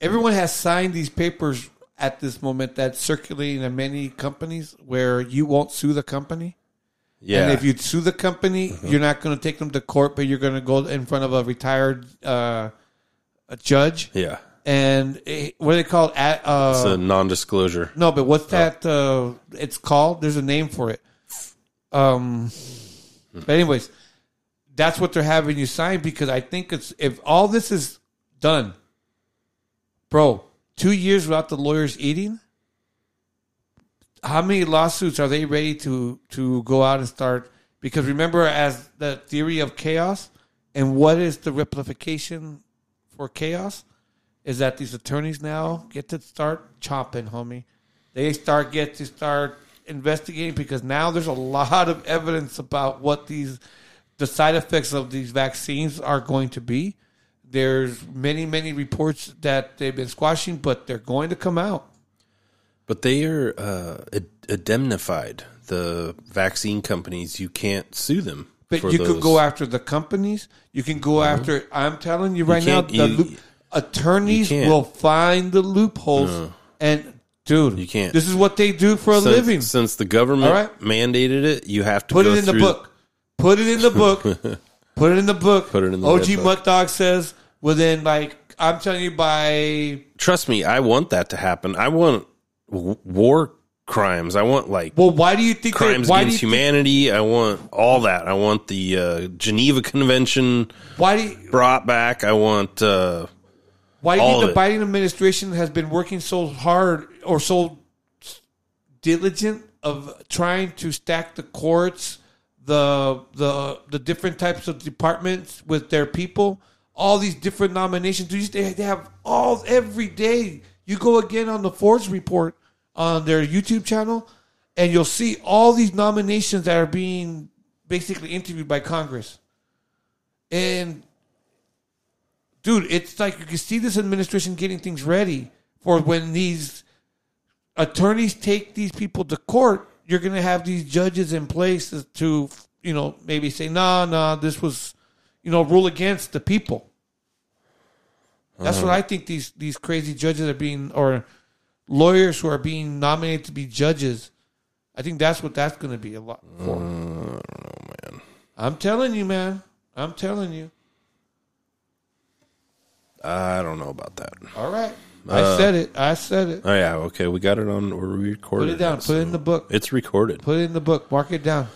everyone has signed these papers at this moment that's circulating in many companies where you won't sue the company. Yeah. And if you sue the company, you're not going to take them to court, but you're going to go in front of a retired uh, a judge. Yeah. And eh, what are they called? At, uh, it's a non-disclosure No, but what's that? Uh, it's called. There's a name for it. Um, but anyways, that's what they're having you sign because I think it's if all this is done, bro. Two years without the lawyers eating. How many lawsuits are they ready to to go out and start? Because remember, as the theory of chaos, and what is the replication for chaos? Is that these attorneys now get to start chopping, homie? They start get to start investigating because now there's a lot of evidence about what these the side effects of these vaccines are going to be. There's many many reports that they've been squashing, but they're going to come out. But they are uh, indemnified. The vaccine companies, you can't sue them. But you could go after the companies. You can go after. I'm telling you You right now, the you- loop, attorneys you can't. will find the loopholes. And dude, You can't. This is what they do for a since, living. Since the government All right. mandated it, you have to Put go it in the through- book. Put it in the book. Put it in the book. Put it in the OG book. Mutt Dog says within like I'm telling you by Trust me, I want that to happen. I want w- war crimes. I want like well, why do you think they- crimes why do against you think- humanity. I want all that. I want the uh, Geneva Convention Why do you, brought back. I want uh, Why do you All think the. Biden administration has been working so hard or so diligent of trying to stack the courts, the the the different types of departments with their people, all these different nominations. They they they have all every day. You go again on the Forbes report on their YouTube channel, and you'll see all these nominations that are being basically interviewed by Congress. And dude, it's like you can see this administration getting things ready for when these attorneys take these people to court. You're going to have these judges in place to, you know, maybe say, "Nah, nah, this was, you know, rule against the people." That's Uh-huh. what I think these these crazy judges are being, or lawyers who are being nominated to be judges. I think that's what that's going to be a lot for. Uh, I don't know, man. I'm telling you, man. I'm telling you. I don't know about that. All right. I Uh, said it. I said it. Oh yeah, okay, we got it on. We're recording. Put it down. Put it in the book. It's recorded. Put it in the book. Mark it down.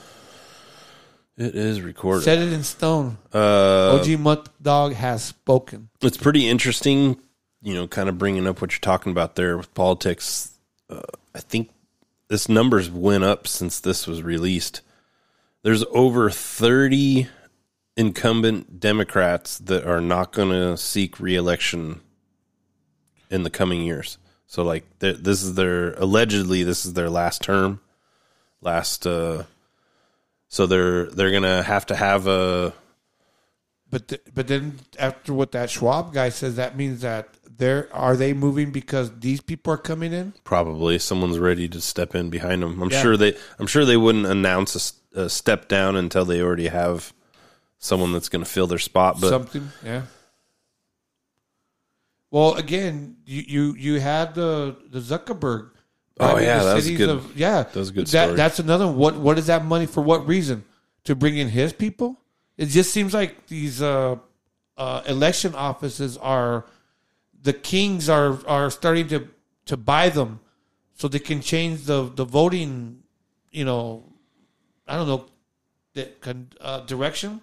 It is recorded. Set it in stone. Uh, OG Mutt Dog has spoken. It's pretty interesting, you know, kind of bringing up what you're talking about there with politics. Uh, I think this numbers went up since this was released. There's over 30 incumbent Democrats that are not going to seek reelection in the coming years. So, like, this is their allegedly this is their last term, last. uh So they're they're gonna have to have a But th- but then after what that Schwab guy says, that means that they're are they moving because these people are coming in? Probably someone's ready to step in behind them. I'm Yeah. sure they. I'm sure they wouldn't announce a step down until they already have someone that's going to fill their spot. But Something, yeah. Well, again, you you, you had the the Zuckerberg. Oh, yeah, The that was good. Of, yeah, That was a good That, story. that's another one. What what is that money for? What reason? To bring in his people? It just seems like these uh, uh, election offices are the kings are are starting to to buy them so they can change the the voting. You know, I don't know, the uh, direction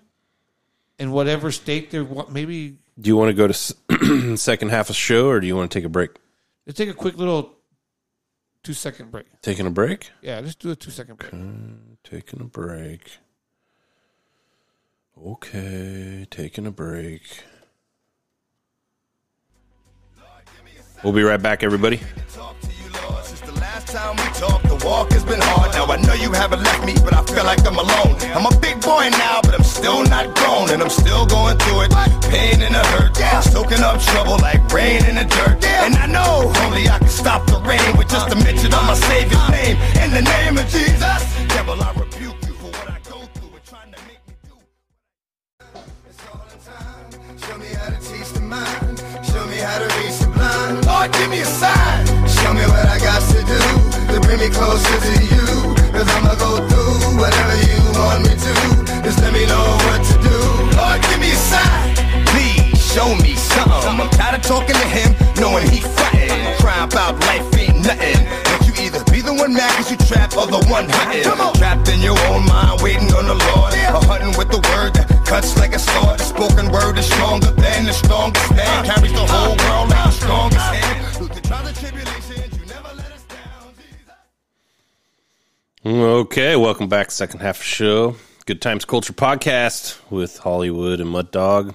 in whatever state they're wa- maybe do you want to go to second half of show, or do you want to take a break? Let's take a quick little two second break. Taking a break. Yeah, let's do a two second break. Taking a break. Okay, taking a break. We'll be right back, everybody. Last time we talked, the walk has been hard. Now I know you haven't left me, but I feel like I'm alone. I'm a big boy now, but I'm still not grown, and I'm still going through it. Pain and a hurt, yeah. soaking up trouble like rain in the dirt. And I know only I can stop the rain with just a mention of my Savior's name. In the name of Jesus, devil, I rebuke you for what I go through and trying to make me do. It's all in time. Show me how to teach the mind. Show me how to reach the blind. Lord, give me a sign. Show me what I got to do to bring me closer to you. Cause I'ma go through whatever you want me to. Just let me know what to do. Lord, give me a sign. Please show me something. I'm tired of talking to him, knowing he frontin'. Crying about life ain't nothing. But you either be the one mad cause you trapped or the one hunting. Trapped in your own mind, waiting on the Lord. Or hunting with the word that cuts like a sword. The spoken word is stronger than the strongest man. Uh. Carries the whole world like the strongest uh. hand. Okay, welcome back. Second half of show. Good Times Culture Podcast with Hollywood and Mud Dog.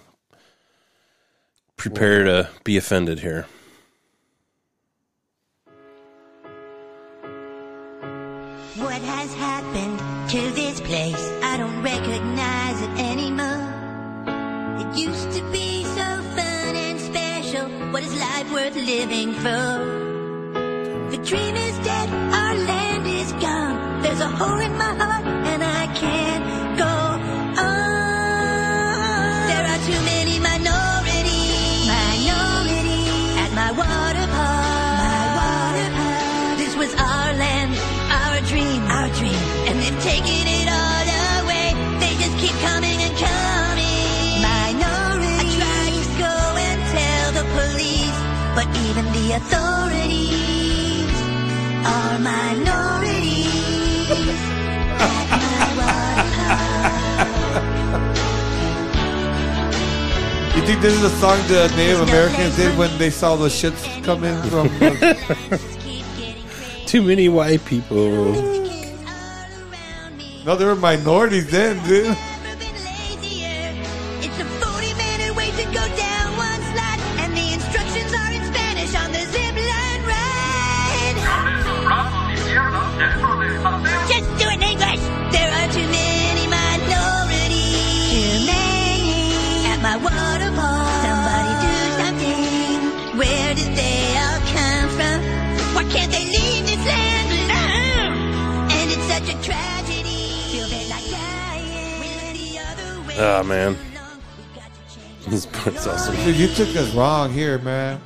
Prepare to be offended here. What has happened to this place? I don't recognize it anymore. It used to be so fun and special. What is life worth living for? The dream is dead, There's a hole in my heart, and I can't go on. There are too many minorities, minorities at my water park. My water park. This was our land, our dream, our dream, and they've taken it all away. They just keep coming and coming. Minorities. I tried to go and tell the police, but even the authorities are minorities. You You think this is a song the Native Americans did when they saw the shits come in from? Uh, Too many white people. no, they were minorities then, dude. Way. Oh man, this part's awesome. Dude, you took us wrong here, man.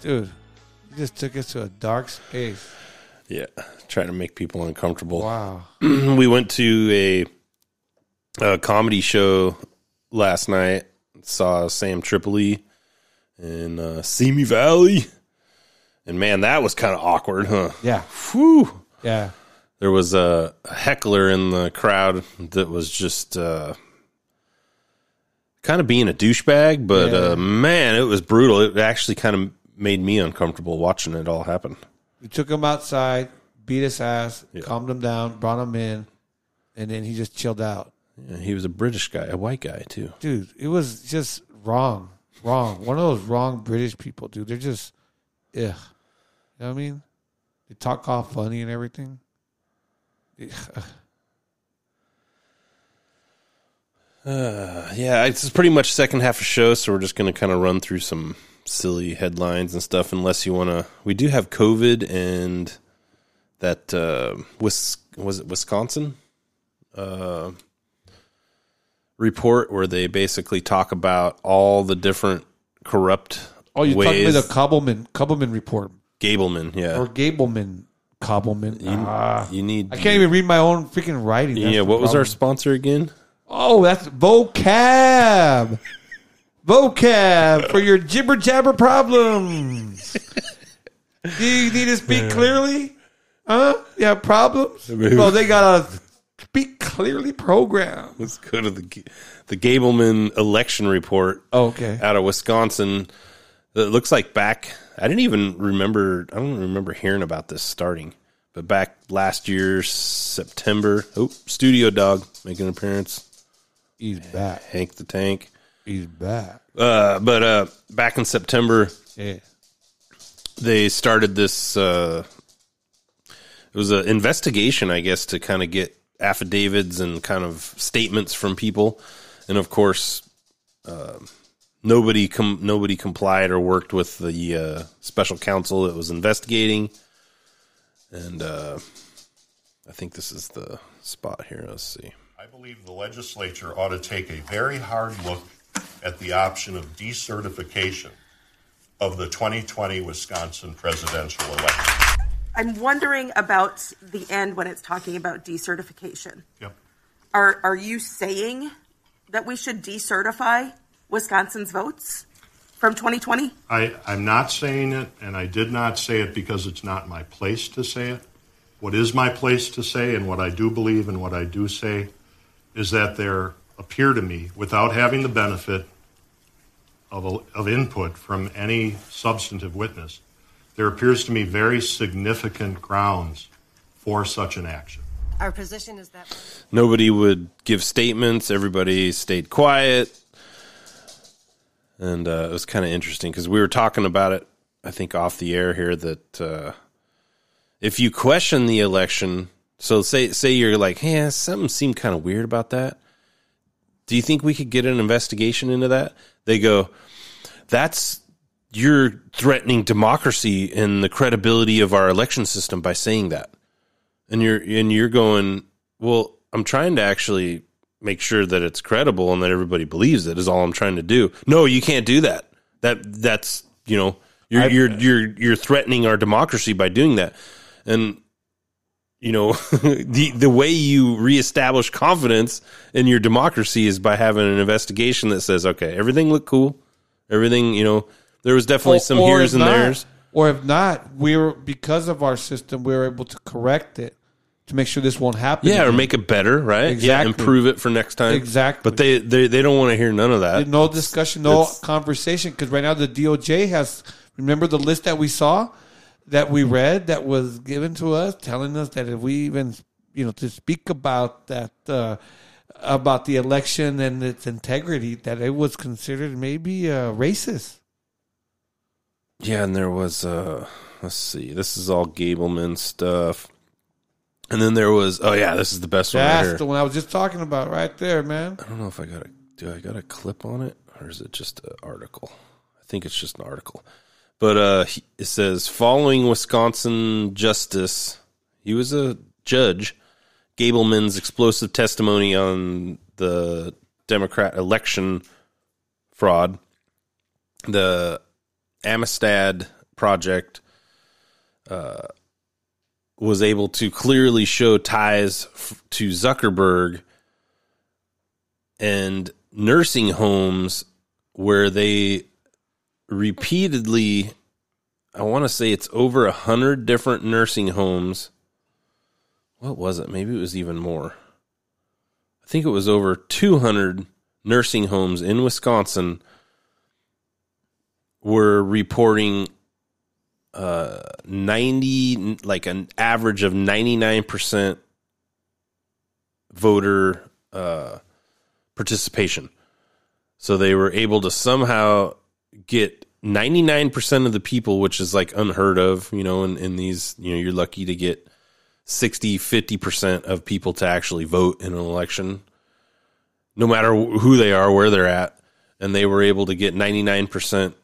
Dude, you just took us to a dark space. Yeah, trying to make people uncomfortable. Wow. we went to a, a comedy show last night. Saw Sam Tripoli in uh, Simi Valley, and man, that was kind of awkward, huh? Yeah. Whew. Yeah. There was a heckler in the crowd that was just uh, kind of being a douchebag, but Yeah. uh, man, it was brutal. It actually kind of made me uncomfortable watching it all happen. We took him outside, beat his ass, calmed him down, brought him in, and then he just chilled out. Yeah, he was a British guy, a white guy too. Dude, it was just wrong. Wrong. One of those wrong British people, dude. They're just, ugh. You know what I mean? They talk all funny and everything. Uh, yeah, it's pretty much second half of show, so we're just going to kind of run through some silly headlines and stuff. Unless you want to, we do have COVID and that uh, Wis- was it Wisconsin uh, report where they basically talk about all the different corrupt. Oh, you're talking about the Cobbleman, Cobbleman report. Gableman, yeah. Or Gableman, Cobbleman. You- ah. you need- I can't even read my own freaking writing. That's yeah, what was our sponsor again? Oh, that's vocab. vocab for your jibber jabber problems. Do you need to speak clearly? Huh? You have problems? Well, they got a speak clearly program. Let's go to the the Gableman election report. Oh, okay. out of Wisconsin. It looks like back. I didn't even remember. I don't remember hearing about this starting, but back last year September. Oh, Studio Dog making an appearance. He's back. Hank the Tank. He's back. Uh, but uh, back in September, Yeah. they started this. Uh, it was an investigation, I guess, to kind of get affidavits and kind of statements from people, and of course, uh, nobody com- nobody complied or worked with the uh, special counsel that was investigating. And uh, I think this is the spot here. Let's see. I believe the legislature ought to take a very hard look at the option of decertification of the 2020 Wisconsin presidential election. I'm wondering about the end when it's talking about decertification. Yep. Are are you saying that we should decertify Wisconsin's votes from 2020? I, I'm not saying it, and I did not say it because it's not my place to say it. What is my place to say, and what I do believe and what I do say, is that there appear to me, without having the benefit of, a, of input from any substantive witness, there appears to me very significant grounds for such an action. Our position is that nobody would give statements. Everybody stayed quiet, and uh, it was kind of interesting because we were talking about it. I think off the air here that uh, if you question the election, so say say you're like, hey, something seemed kind of weird about that. Do you think we could get an investigation into that? They go, that's you're threatening democracy and the credibility of our election system by saying that and you're and you're going well i'm trying to actually make sure that it's credible and that everybody believes it is all i'm trying to do. No you can't do that. That that's you know you're you're you're you're threatening our democracy by doing that. And you know the the way you reestablish confidence in your democracy is by having an investigation that says okay everything looked cool. Everything you know there was definitely Or- some or here's and not- there's. Or if not, we were because of our system, we were able to correct it to make sure this won't happen. Yeah, or make it better, right? Yeah, Exactly. improve it for next time. Exactly. But they they, they don't want to hear none of that. no discussion, no It's- conversation. Because right now the DOJ has remember the list that we saw, that we read, that was given to us, telling us that if we even you know to speak about that uh, about the election and its integrity, that it was considered maybe uh, racist. Yeah, and there was uh let's see, this is all Gableman stuff. And then there was oh yeah, this is the best one That's here. the one I was just talking about right there, man. I don't know if I got a do I got a clip on it or is it just an article? I think it's just an article. But uh he, it says following Wisconsin justice, he was a judge. Gableman's explosive testimony on the Democrat election fraud. The Amistad project uh, was able to clearly show ties f- to Zuckerberg and nursing homes where they repeatedly, I want to say it's over a hundred different nursing homes. What was it? Maybe it was even more. I think it was over 200 nursing homes in Wisconsin were reporting uh 90 like an average of 99% voter uh participation. So they were able to somehow get 99% of the people which is like unheard of, you know, in, in these, you know, you're lucky to get 60 50% of people to actually vote in an election no matter who they are, where they're at, and they were able to get 99%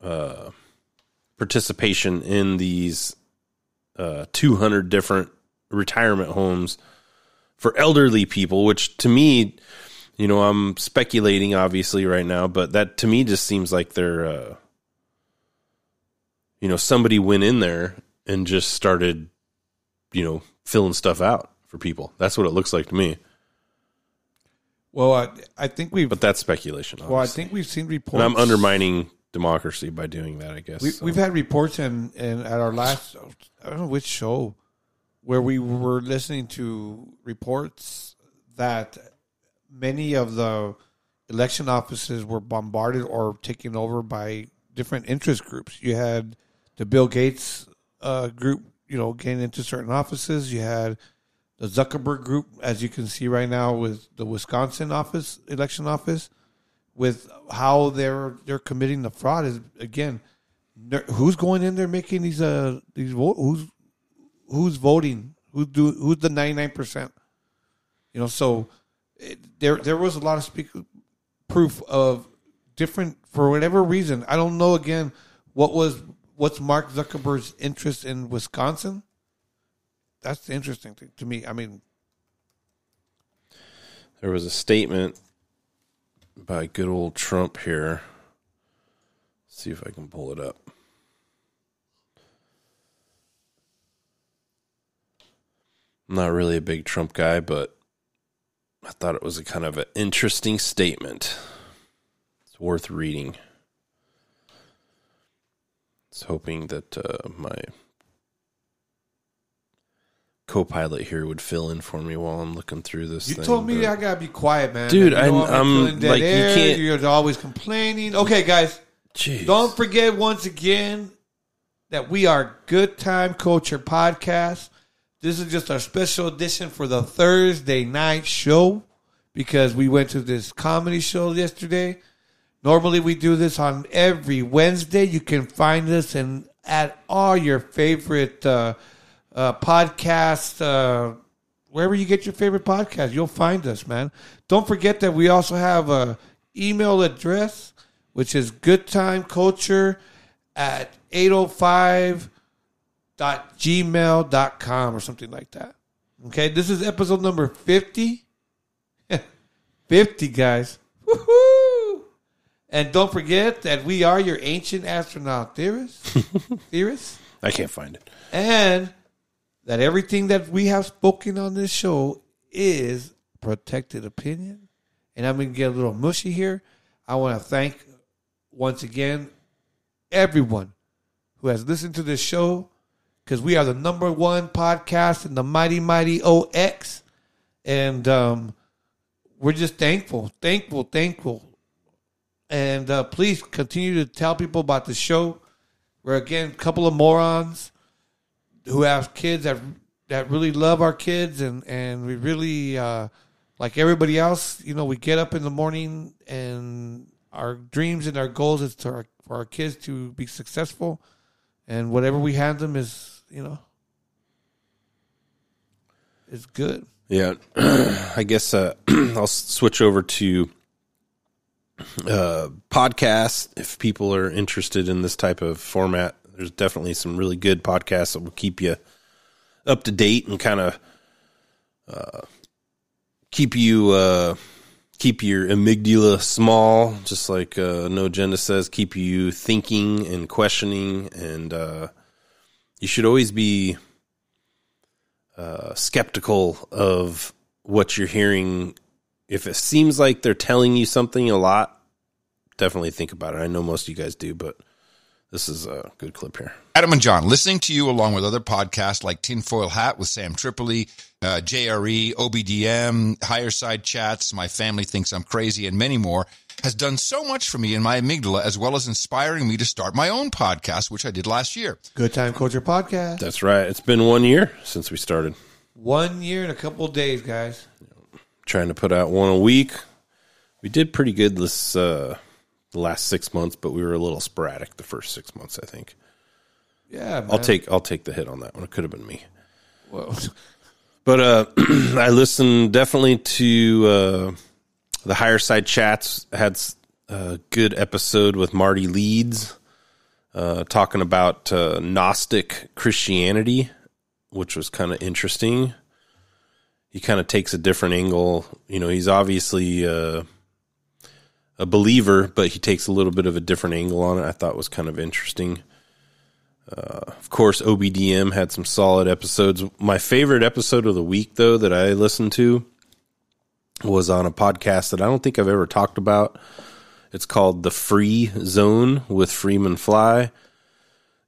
uh, participation in these uh, 200 different retirement homes for elderly people, which to me, you know, I'm speculating obviously right now, but that to me just seems like they're, uh, you know, somebody went in there and just started, you know, filling stuff out for people. That's what it looks like to me. Well, I, I think we've. But that's speculation. Well, I think we've seen And reports. I'm undermining democracy by doing that. I guess We, so. We've had reports and and at our last I don't know which show where we were listening to reports that many of the election offices were bombarded or taken over by different interest groups. You had the Bill Gates uh, group, you know, getting into certain offices. You had the Zuckerberg group, as you can see right now with the Wisconsin office, election office, with how they're they're committing the fraud is again, who's going in there making these uh these who's who's voting who's do who's the ninety nine percent, you know. So it, there there was a lot of speak proof of different for whatever reason. I don't know again what was what's Mark Zuckerberg's interest in Wisconsin. That's the interesting thing to me. I mean, there was a statement by good old Trump here. see if I can pull it up. I'm not really a big Trump guy, but I thought it was a kind of an interesting statement. It's worth reading. It's hoping that uh, my co-pilot here would fill in for me while I'm looking through this. you thing, told me but- I gotta be quiet, man. Dude, You know I'm- I'm, feeling dead like, you can't. You're always complaining. Okay, guys, don't forget once again that we are Good Time Culture Podcast. This is just our special edition for the Thursday night show because we went to this comedy show yesterday. Normally we do this on every Wednesday. You can find us and at all your favorite uh, uh, podcast, uh, wherever you get your favorite podcast, you'll find us, man. Don't forget that we also have a email address, which is goodtimeculture at 805 dot gmail dot com or something like that. Okay, this is episode number 50. 50, guys. Woohoo! And don't forget that we are your ancient astronaut theorists. theorists. I can't find it. And that everything that we have spoken on this show is protected opinion. And I'm going to get a little mushy here. I want to thank once again everyone who has listened to this show, because we are the number one podcast in the mighty, mighty OX. And um, we're just thankful, thankful, thankful. And uh, please continue to tell people about the show. We're again a couple of morons who have kids that that really love our kids, and and we really uh, like everybody else. You know, we get up in the morning, and our dreams and our goals is to our, for our kids to be successful, and whatever we hand them is you know is good. Yeah, I guess uh, I'll switch over to uh, podcasts. If people are interested in this type of format, there's definitely some really good podcasts that will keep you up to date and kind of uh, keep you uh, keep your amygdala small, just like uh, No Agenda says. Keep you thinking and questioning, and uh, you should always be uh, skeptical of what you're hearing. If it seems like they're telling you something a lot, definitely think about it. I know most of you guys do, but this is a good clip here. Adam and John, listening to you along with other podcasts like Tinfoil Hat with Sam Tripoli, uh, JRE, OBDM, Higher Side Chats, My Family Thinks I'm Crazy, and many more, has done so much for me in my amygdala, as well as inspiring me to start my own podcast, which I did last year. Good Time Culture Podcast. That's right. It's been one year since we started. One year and a couple of days, guys. Trying to put out one a week. We did pretty good this uh, the last six months, but we were a little sporadic the first six months. I think. Yeah, I'll take I'll take the hit on that one. It could have been me. Well, But uh, I listened definitely to uh, the higher side chats. Had a good episode with Marty Leeds uh, talking about uh, Gnostic Christianity, which was kind of interesting. He kind of takes a different angle. You know, he's obviously uh, a believer, but he takes a little bit of a different angle on it. I thought was kind of interesting. Uh, of course, OBDM had some solid episodes. My favorite episode of the week, though, that I listened to was on a podcast that I don't think I've ever talked about. It's called The Free Zone with Freeman Fly.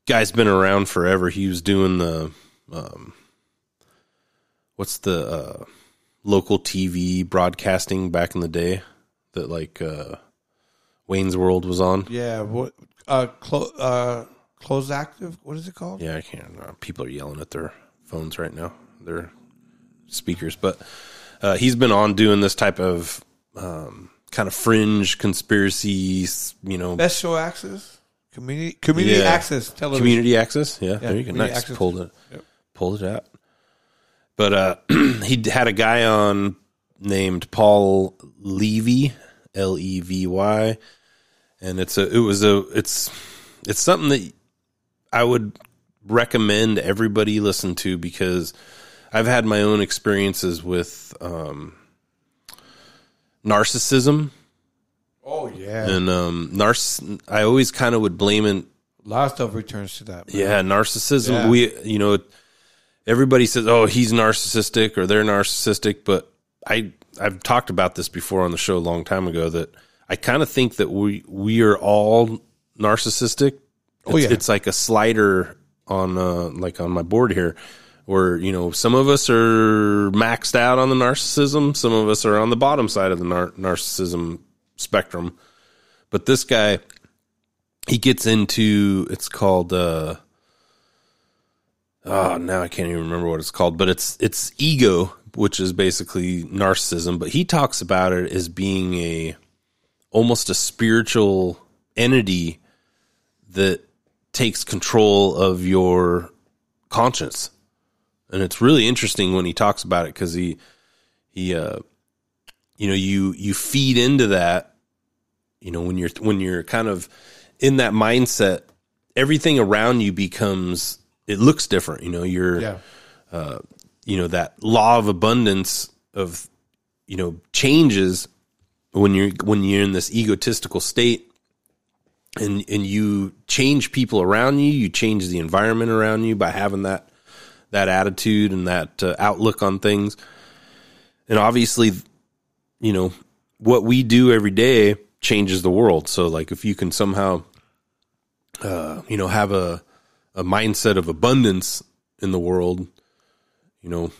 Guy's been around forever. He was doing the, um, what's the uh, local TV broadcasting back in the day that like uh, Wayne's World was on? yeah. What? Uh, clo- uh, close active. What is it called? Yeah, I can't. Uh, people are yelling at their phones right now, their speakers. But uh, he's been on doing this type of um, kind of fringe conspiracies, you know. Best show access. Community community Yeah. access television. Community access. Yeah, Yeah, there you go. Nice. access. Pulled it. Yep. Pulled it out. But uh, he had a guy on named Paul Levy, L E V Y, and it's a it was a it's it's something that I would recommend everybody listen to because I've had my own experiences with um, narcissism. Oh yeah. And um, narciss- I always kind of would blame it. A lot of stuff returns to that. man. Yeah, narcissism. Yeah. We, you know, everybody says, "Oh, he's narcissistic" or "They're narcissistic," but I, I've talked about this before on the show a long time ago. That I kind of think that we we are all narcissistic. Oh, It's- yeah. it's like a slider on, uh, like on my board here, where you know some of us are maxed out on the narcissism, some of us are on the bottom side of the nar- narcissism spectrum. But this guy, he gets into it's called uh oh now I can't even remember what it's called, but it's it's ego, which is basically narcissism, but he talks about it as being a almost a spiritual entity that takes control of your conscience. And it's really interesting when he talks about it cuz he he uh you know you you feed into that you know when you're when you're kind of in that mindset everything around you becomes it looks different you know you're Yeah. uh you know that law of abundance of you know changes when you're when you're in this egotistical state and and you change people around you you change the environment around you by having that that attitude and that uh, outlook on things and obviously you know what we do every day changes the world so like if you can somehow uh you know have a a mindset of abundance in the world. You know,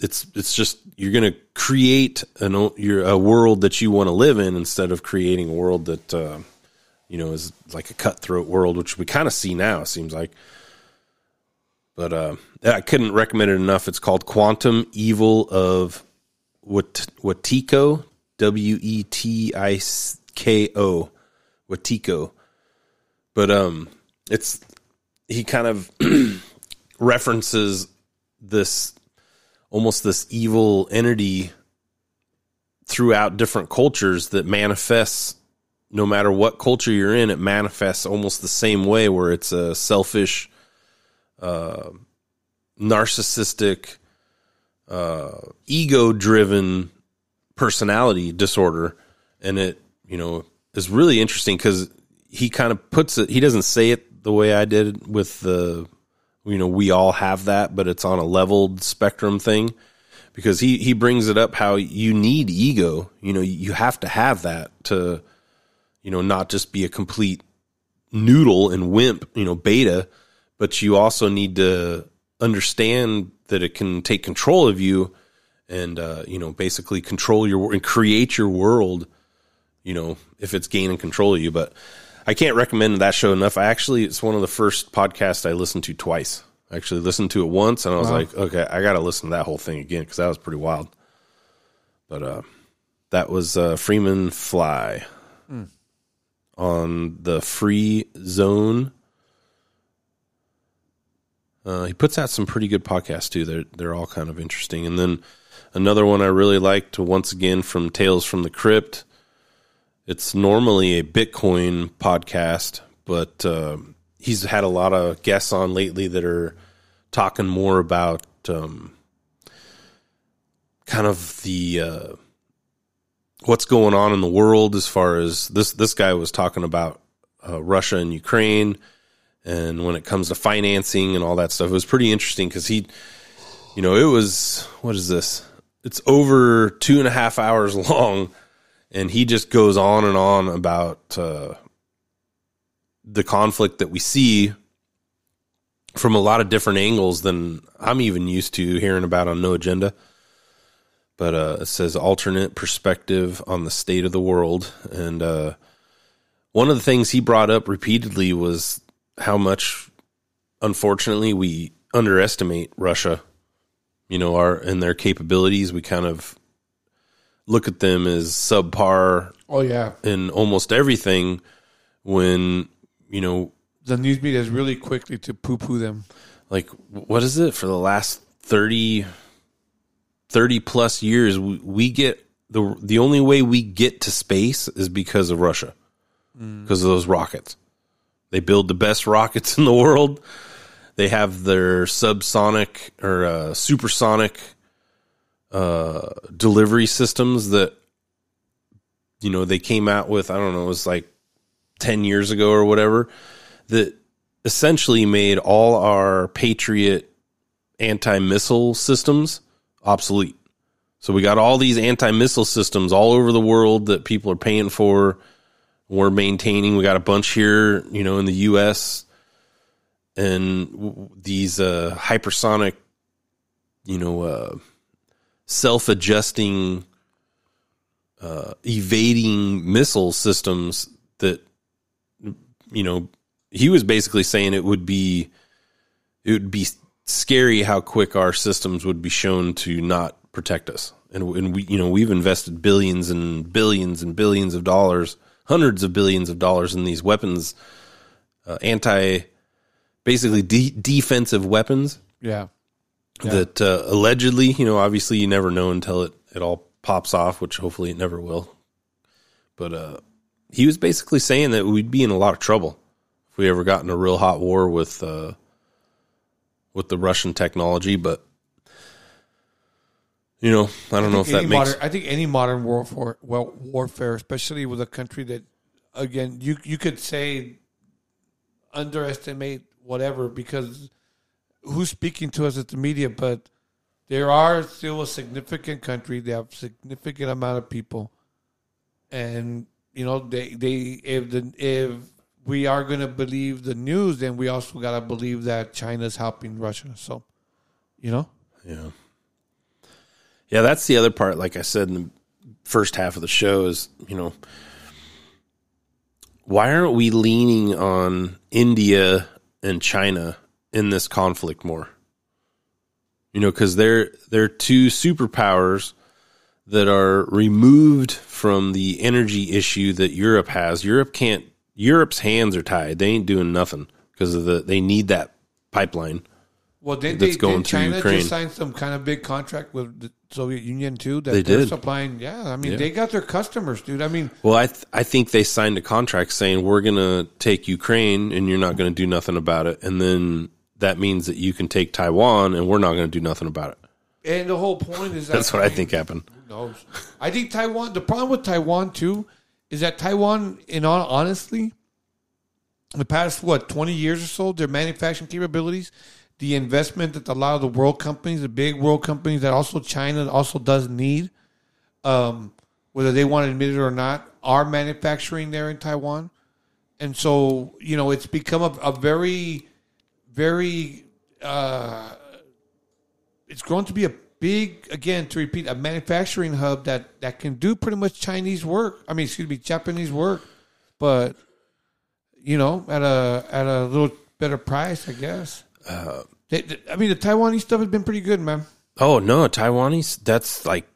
it's it's just you're going to create an your a world that you want to live in instead of creating a world that uh, you know is like a cutthroat world, which we kind of see now. It seems like. But uh, I couldn't recommend it enough. It's called Quantum Evil of Wat- Wetiko, W E T I K O, Wetiko. But um, it's he kind of references this almost this evil entity throughout different cultures that manifests no matter what culture you're in it manifests almost the same way where it's a selfish uh, narcissistic uh, ego driven personality disorder. And it you know is really interesting because he kind of puts it he doesn't say it the way i did with the you know we all have that but it's on a leveled spectrum thing. Because he he brings it up how you need ego. You know you have to have that to you know not just be a complete noodle and wimp you know beta but you also need to understand that it can take control of you and uh, you know basically control your and create your world you know if it's gaining control of you. But i can't recommend that show enough i actually it's one of the first podcasts i listened to twice I actually listened to it once and i was Wow. like okay i gotta listen to that whole thing again because that was pretty wild but uh that was uh freeman fly Hmm. on the free zone uh, he puts out some pretty good podcasts too. They're they're all kind of interesting. And then another one I really liked once again from Tales from the Crypt. It's normally a Bitcoin podcast, but uh, he's had a lot of guests on lately that are talking more about um, kind of the uh, what's going on in the world as far as this this guy was talking about uh, Russia and Ukraine and when it comes to financing and all that stuff. It was pretty interesting because he you know it was what is this? It's over two and a half hours long and he just goes on and on about uh, the conflict that we see from a lot of different angles than i'm even used to hearing about on no agenda. But uh, it says alternate perspective on the state of the world. And uh, one of the things he brought up repeatedly was how much unfortunately we underestimate Russia. You know our and their capabilities. We kind of look at them as subpar Oh, yeah. in almost everything when you know The news media is really quickly to poo poo them. like what is it for the last 30 30 plus years we, we get the the only way we get to space is because of Russia Mm. because of those rockets they build the best rockets in the world they have their subsonic or uh, supersonic uh, delivery systems that you know they came out with i don't know it was like 10 years ago or whatever that essentially made all our patriot anti-missile systems obsolete. So we got all these anti-missile systems all over the world that people are paying for we're maintaining. We got a bunch here you know in the us and these uh hypersonic you know uh self-adjusting uh evading missile systems that you know he was basically saying it would be it would be scary how quick our systems would be shown to not protect us and, and we you know we've invested billions and billions and billions of dollars hundreds of billions of dollars in these weapons uh, anti basically de- defensive weapons Yeah. Yeah. that uh, allegedly, you know, obviously you never know until it, it all pops off, which hopefully it never will. But uh, he was basically saying that we'd be in a lot of trouble if we ever got in a real hot war with uh, with the Russian technology. But you know, I don't know if that any makes modern, I think any modern warfare, well, warfare, especially with a country that, again, you you could say underestimate whatever because who's speaking to us at the media, but there are still a significant country. They have significant amount of people, and you know they they if the if we are going to believe the news, then we also got to believe that China's helping Russia. So You know? Yeah. Yeah, that's the other part. Like I said in the first half of the show, is you know, why aren't we leaning on India and China in this conflict more? You know, because they're they're two superpowers that are removed from the energy issue that Europe has. Europe can't. Europe's hands are tied. They ain't doing nothing because of the. They need that pipeline. Well, did that's they, going did China Ukraine. just signed some kind of big contract with the Soviet Union too? That They they're did. supplying. Yeah, I mean, Yeah. they got their customers, dude. I mean, Well, I th- I think they signed a contract saying we're going to take Ukraine and you're not going to do nothing about it, and then that means that you can take Taiwan and we're not going to do nothing about it. and the whole point is that That's what I think happened. Who knows? I think Taiwan. The problem with Taiwan too is that Taiwan, in all honestly, in the past what twenty years or so, their manufacturing capabilities, the investment that a lot of the world companies, the big world companies that also China also does need, um, whether they want to admit it or not, are manufacturing there in Taiwan, and so you know it's become a, a very, very. Uh, it's grown to be a big again to repeat a manufacturing hub that that can do pretty much Chinese work. I mean, excuse me, Japanese work, but you know, at a at a little better price, I guess. Uh, They- they- I mean, the Taiwanese stuff has been pretty good, man. Oh no, Taiwanese. That's like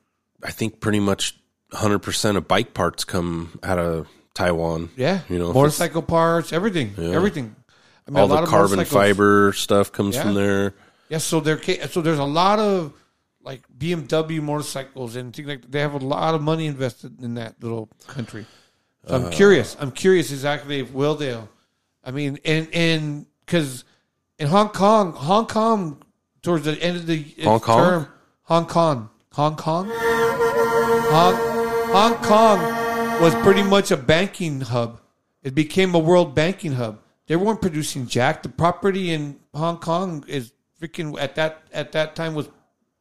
I think pretty much 100 percent of bike parts come out of Taiwan. Yeah, you know, motorcycle parts, everything, Yeah. everything. I all a lot the carbon fiber stuff comes Yeah. from there. Yeah, so there, so there's a lot of like BMW motorcycles and things like they have a lot of money invested in that little country. So I'm Uh, curious. I'm curious exactly if will they? I mean, and and because in Hong Kong, Hong Kong towards the end of the Hong Kong? term, Hong Kong, Hong Kong, Hong, Hong Kong was pretty much a banking hub. It became a world banking hub. They weren't producing jack. The property in Hong Kong is freaking at that at that time was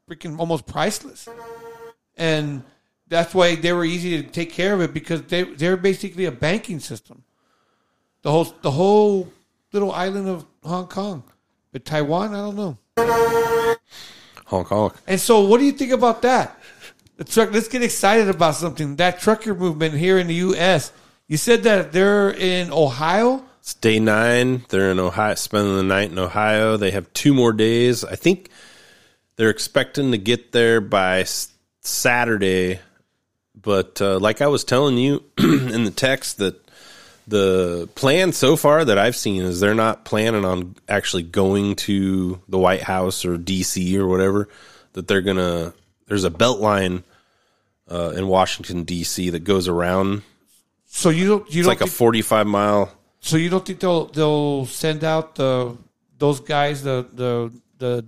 freaking almost priceless, and that's why they were easy to take care of it because they they're basically a banking system. The whole the whole little island of Hong Kong, but Taiwan, I don't know. Hong Kong. And so, what do you think about that? The truck. Let's get excited about something. That trucker movement here in the U.S. You said that they're in Ohio. It's day nine. They're in Ohio, spending the night in Ohio. They have two more days. I think they're expecting to get there by Saturday. But uh, like I was telling you in the text, that the plan so far that I've seen is they're not planning on actually going to the White House or D.C. or whatever. That they're gonna. There's a belt line uh, in Washington D.C. that goes around. So you don't. You it's don't like a 45 mile. So you don't think they'll they'll send out the those guys the the the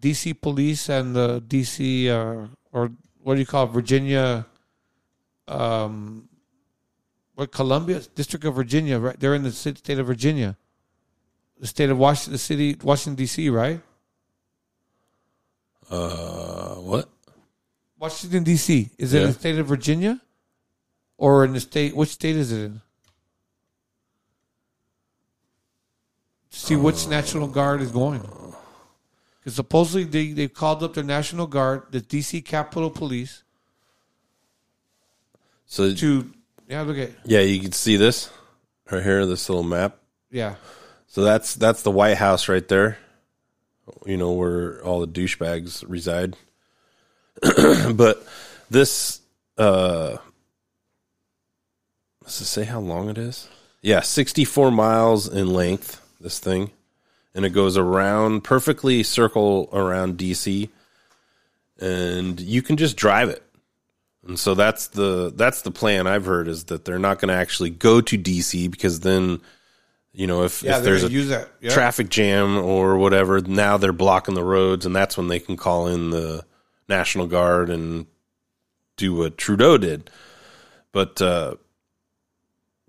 DC police and the DC uh, or what do you call it, Virginia um what Columbia District of Virginia right? They're in the state of Virginia. The state of Washington the city Washington DC right? Uh, what? Washington DC is it in the state of Virginia? Or in the state which state is it in see which National Guard is going. Because supposedly they, they called up the National Guard, the DC Capitol Police, So to yeah, look at Yeah, you can see this right here, this little map. yeah. So that's that's the White House right there. You know where all the douchebags reside. but this uh does it say how long it is? Yeah, 64 miles in length, this thing. And it goes around perfectly circle around DC and you can just drive it. And so that's the that's the plan I've heard is that they're not going to actually go to DC because then you know if, Yeah, if there's a use that. Yep. traffic jam or whatever now they're blocking the roads and that's when they can call in the National Guard and do what Trudeau did. But uh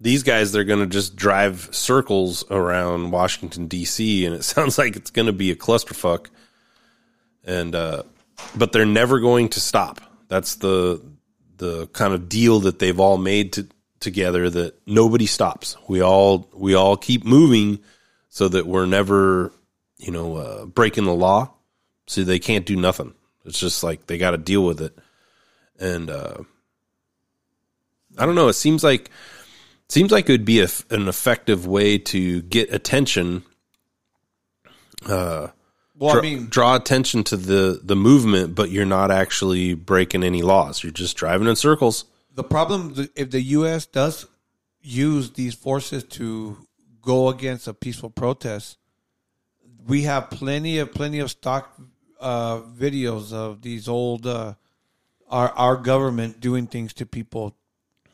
these guys they're going to just drive circles around Washington D.C. and it sounds like it's going to be a clusterfuck. And uh but they're never going to stop. That's the the kind of deal that they've all made to, together that nobody stops. We all we all keep moving so that we're never, you know, uh, breaking the law so they can't do nothing. It's just like they got to deal with it, and uh, I don't know. It seems like seems like it would be a, an effective way to get attention. Uh, Well, I mean- draw attention to the the movement, but you're not actually breaking any laws. You're just driving in circles. the problem if the U.S. does use these forces to go against a peaceful protest, we have plenty of plenty of stock uh, videos of these old uh, our our government doing things to people,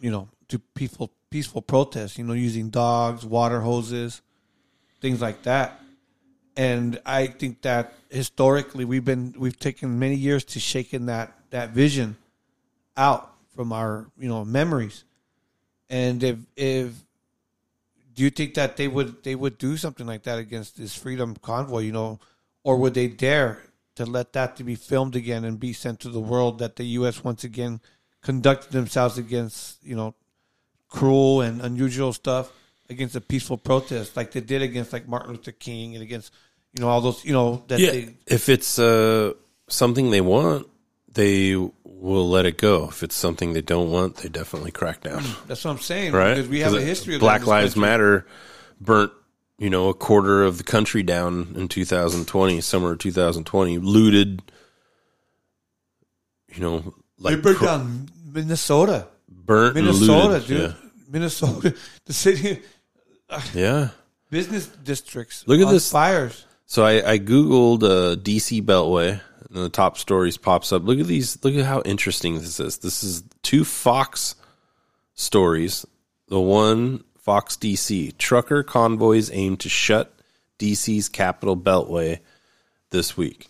you know, to peaceful peaceful protests. You know, using dogs, water hoses, things like that. And I think that historically we've been we've taken many years to shaking that that vision out from our you know memories. And if if do you think that they would they would do something like that against this freedom convoy, you know, or would they dare to let that to be filmed again and be sent to the world that the U.S. once again conducted themselves against you know cruel and unusual stuff against a peaceful protest like they did against like Martin Luther King and against you know all those you know that yeah, they if it's uh, something they want, they will let it go. If it's something they don't want, they definitely crack down. that's what I'm saying right? because we have a history of Black Lives country. Matter burnt, you know, a quarter of the country down in 2020, summer of 2020, looted, you know, like they burned cr- down Minnesota. Burnt Minnesota, dude. yeah. Minnesota, the city, Yeah. business districts. Look at this fires. So I, I googled uh, DC Beltway, and the top stories pops up. Look at these. Look at how interesting this is. This is two Fox stories. The one Fox DC trucker convoys aim to shut DC's Capital Beltway this week.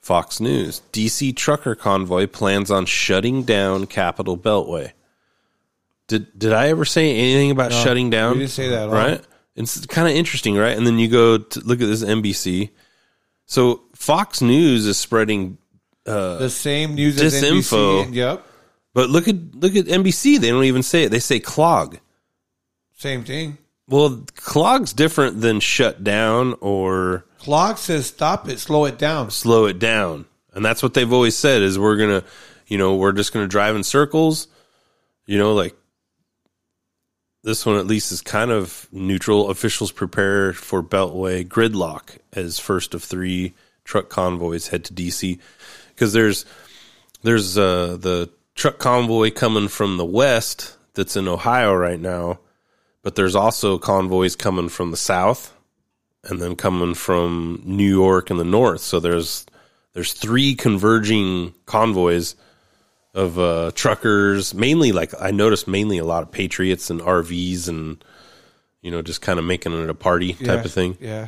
Fox News: DC trucker convoy plans on shutting down Capital Beltway. Did did I ever say anything about No, shutting down? you didn't say that right? It's kind of interesting, right? And then you go to look at this NBC. So Fox News is spreading uh, The same news as. NBC. and- Yep, But look at look at NBC. They don't even say it. They say clog. same thing. Well, clog's different than shut down or Clog says stop it, slow it down. slow it down. And that's what they've always said is we're going to, you know, we're just going to drive in circles. You know, like this one at least is kind of neutral. Officials prepare for Beltway gridlock as first of three truck convoys head to DC because there's there's uh, the truck convoy coming from the west that's in Ohio right now, but there's also convoys coming from the south and then coming from New York in the north. So there's there's three converging convoys of uh, truckers, mainly like I noticed mainly a lot of patriots and RVs and you know just kind of making it a party type Yeah, of thing. Yeah,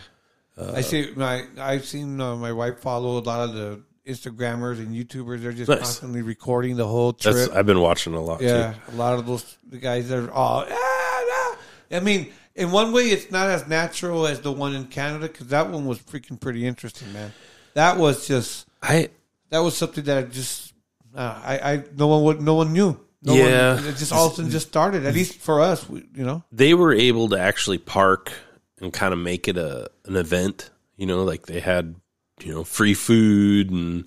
Uh, I see. My I've seen uh, my wife follow a lot of the Instagrammers and YouTubers. They're just Nice. constantly recording the whole trip. That's I've been watching a lot. Yeah, too. a lot of those the guys are all. "Ah, ah." I mean, in one way, it's not as natural as the one in Canada because that one was freaking pretty interesting, man. That was just I. That was something that I just uh, I I no one would no one knew. No Yeah. one, it just all of a sudden just started. At least for us, we, you know. they were able to actually park and kind of make it a an event. You know, like they had you know free food and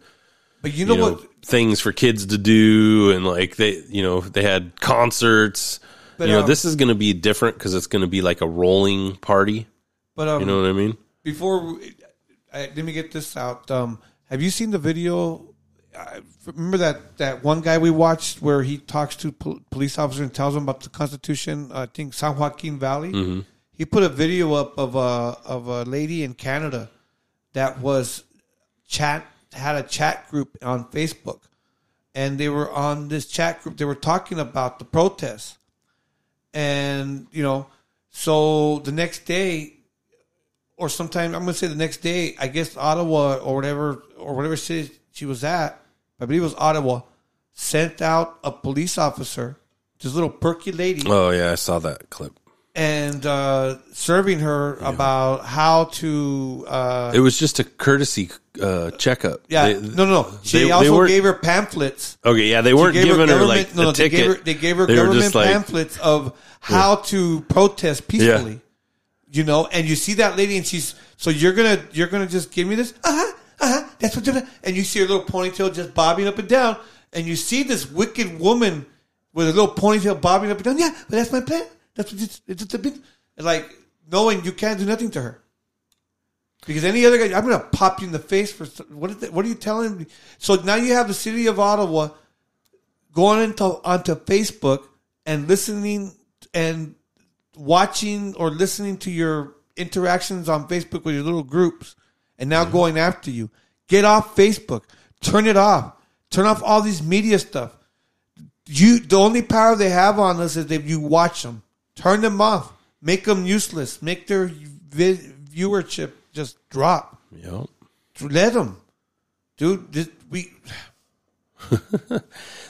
But you know what? things for kids to do and like they you know they had concerts. But, you know, um, this is going to be different because it's going to be like a rolling party. But um, you know what I mean? Before, we- I, let me get this out. Um, have you seen the video? I remember that that one guy we watched where he talks to pol- police officer and tells them about the Constitution. I think San Joaquin Valley. Mhm. He put a video up of a of a lady in Canada that was chat had a chat group on Facebook, and they were on this chat group. They were talking about the protests, and you know, so the next day or sometime I'm gonna say the next day, I guess Ottawa or whatever or whatever city she was at, I believe it was Ottawa, sent out a police officer, this little perky lady, Oh yeah, I saw that clip. and uh, serving her about how to. Uh, It was just a courtesy uh, checkup. yeah, They- no, no, no. She they- they also weren't- gave her pamphlets. Okay, yeah, they weren't giving her, government- like, no, no, a they gave her, they gave her They government like- pamphlets of how to protest peacefully. You know, and you see that lady, and she's so you're gonna you're gonna just give me this, uh huh, uh huh, that's what. they're-" And you see her little ponytail just bobbing up and down, and you see this wicked woman with a little ponytail bobbing up and down. Yeah, but that's my plan. That's what it's, it's a bit like knowing you can't do nothing to her. Because any other guy, I'm going to pop you in the face for what? Is what are you telling me? So now you have the city of Ottawa going into onto Facebook and listening and watching or listening to your interactions on Facebook with your little groups, and now mm-hmm. going after you. Get off Facebook. Turn it off. Turn off all these media stuff. You the only power they have on us is if you watch them. Turn them off. Make them useless. Make their vi- viewership just drop. Yep. Let them, dude. This, we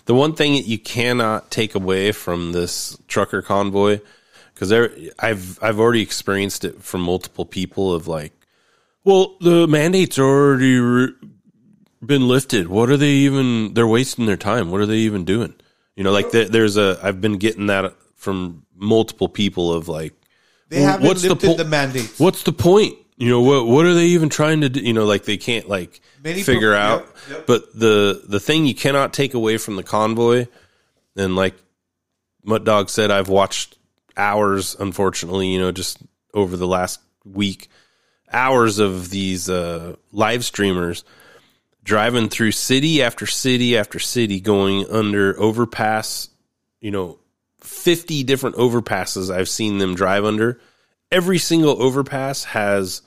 the one thing that you cannot take away from this trucker convoy, because I've I've already experienced it from multiple people of like, well, the mandates are already re- been lifted. What are they even? They're wasting their time. What are they even doing? You know, like there, there's a I've been getting that from multiple people of like, they well, haven't lifted po- the mandates. What's the point? You know what? What are they even trying to do? You know, like they can't like Many figure pro- out. yep, yep. But the the thing you cannot take away from the convoy, and like Mutt Dog said, I've watched hours. Unfortunately, you know, just over the last week, hours of these uh, live streamers driving through city after city after city, going under overpass. You know, fifty different overpasses I've seen them drive under. Every single overpass has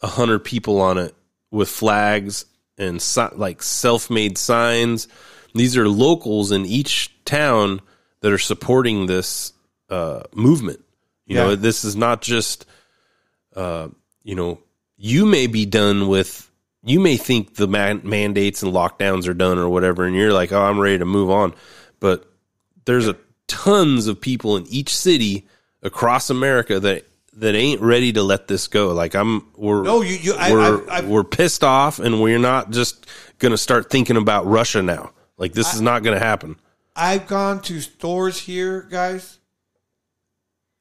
a hundred people on it with flags and si- like self-made signs. These are locals in each town that are supporting this uh, movement. You know, this is not just, uh, you know, you may be done with. You may think the man- mandates and lockdowns are done or whatever, and you're like, "Oh, I'm ready to move on," but there's a tons of people in each city across America that that ain't ready to let this go. Like I'm, we're No, you- you- I- we're I've- I've- we're pissed off, and we're not just gonna start thinking about Russia now. Like this is not gonna happen. I've gone to stores here, guys,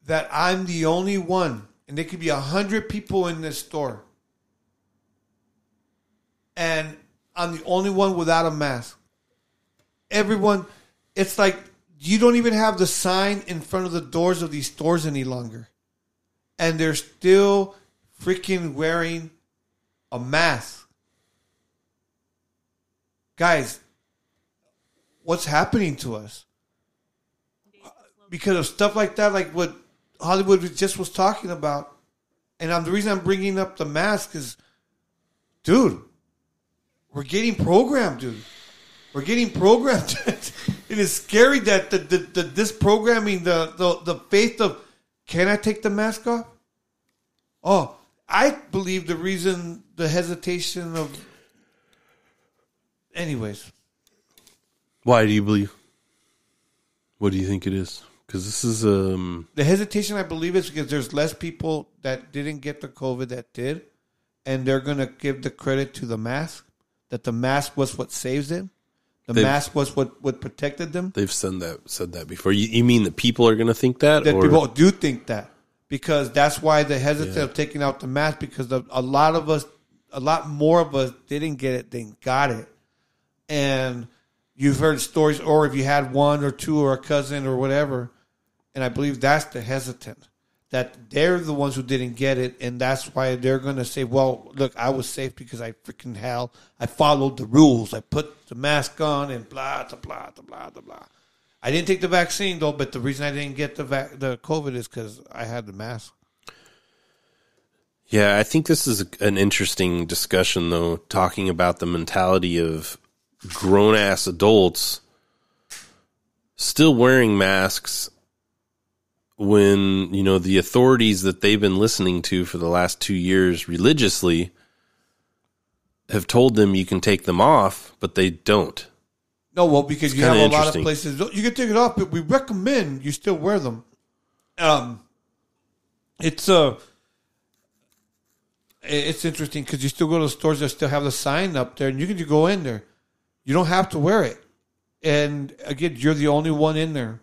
that I'm the only one, and there could be a hundred people in this store, and I'm the only one without a mask. Everyone, it's like you don't even have the sign in front of the doors of these stores any longer, and they're still freaking wearing a mask. Guys, what's happening to us because of stuff like that, like what Hollywood just was talking about. And um, the reason I'm bringing up the mask is, dude, we're getting programmed, dude. We're getting programmed. it is scary that the, the, the this programming, the, the the faith of, can I take the mask off? Oh, I believe the reason the hesitation of. Anyways, Why do you believe? What do you think it is? Because this is um The hesitation, I believe, is because there's less people that didn't get the COVID that did, and they're gonna give the credit to the mask. That the mask was what saves them. The mask was what what protected them. they've said that said that before. You, you mean that people are gonna think that? That or- people do think that because that's why the hesitant Yeah. of taking out the mask because the, a lot of us, a lot more of us didn't get it than got it, and you've heard stories, or if you had one or two or a cousin or whatever, and I believe that's the hesitant that they're the ones who didn't get it, and that's why they're gonna say, "Well, look, I was safe because I freaking hell, I followed the rules, I put the mask on, and blah blah blah blah blah blah." I didn't take the vaccine though, but the reason I didn't get the the COVID is because I had the mask. Yeah, I think this is an interesting discussion, though, talking about the mentality of grown ass adults still wearing masks when, you know, the authorities that they've been listening to for the last two years religiously have told them you can take them off, but they don't. No, well, because It's you have a lot of places you can take it off, but we recommend you still wear them. Um, it's uh, it's interesting because you still go to the stores that still have the sign up there, and you can just go in there. You don't have to wear it, and again, you're the only one in there.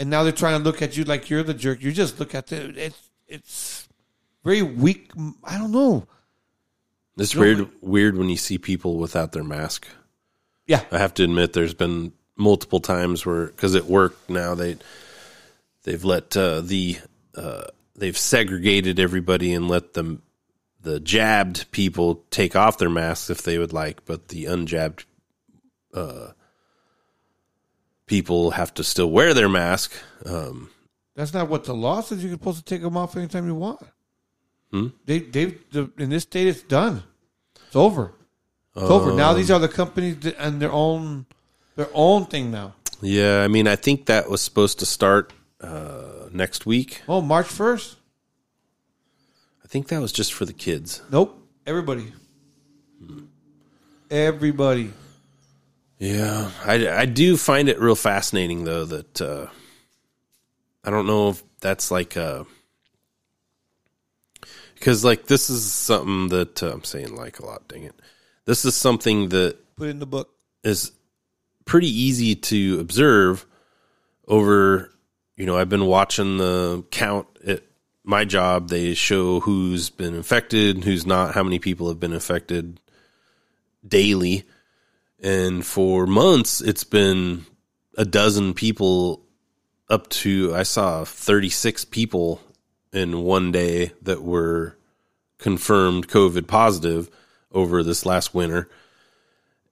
And now they're trying to look at you like you're the jerk. You just look at the it's it's very weak. I don't know. It's You know, weird weird when you see people without their mask. Yeah. I have to admit there's been multiple times where cuz at work now they they've let uh, the uh, they've segregated everybody and let them the jabbed people take off their masks if they would like, but the unjabbed uh, people have to still wear their mask. Um, That's not what the law says. You're supposed to take them off anytime you want. Hmm? They they the, in this state it's done. It's over. It's over. Now Um, these are the companies that, and their own their own thing now. yeah, I mean, I think that was supposed to start uh, next week. Oh, March first. I think that was just for the kids. Nope. Everybody. Everybody. Yeah, I, I do find it real fascinating though that uh, I don't know if that's like uh because like this is something that uh, I'm saying like a lot. Dang it, this is something that Put in the book. is pretty easy to observe over you know i've been watching the count at my job they show who's been infected who's not how many people have been infected daily and for months it's been a dozen people up to i saw 36 people in one day that were confirmed covid positive over this last winter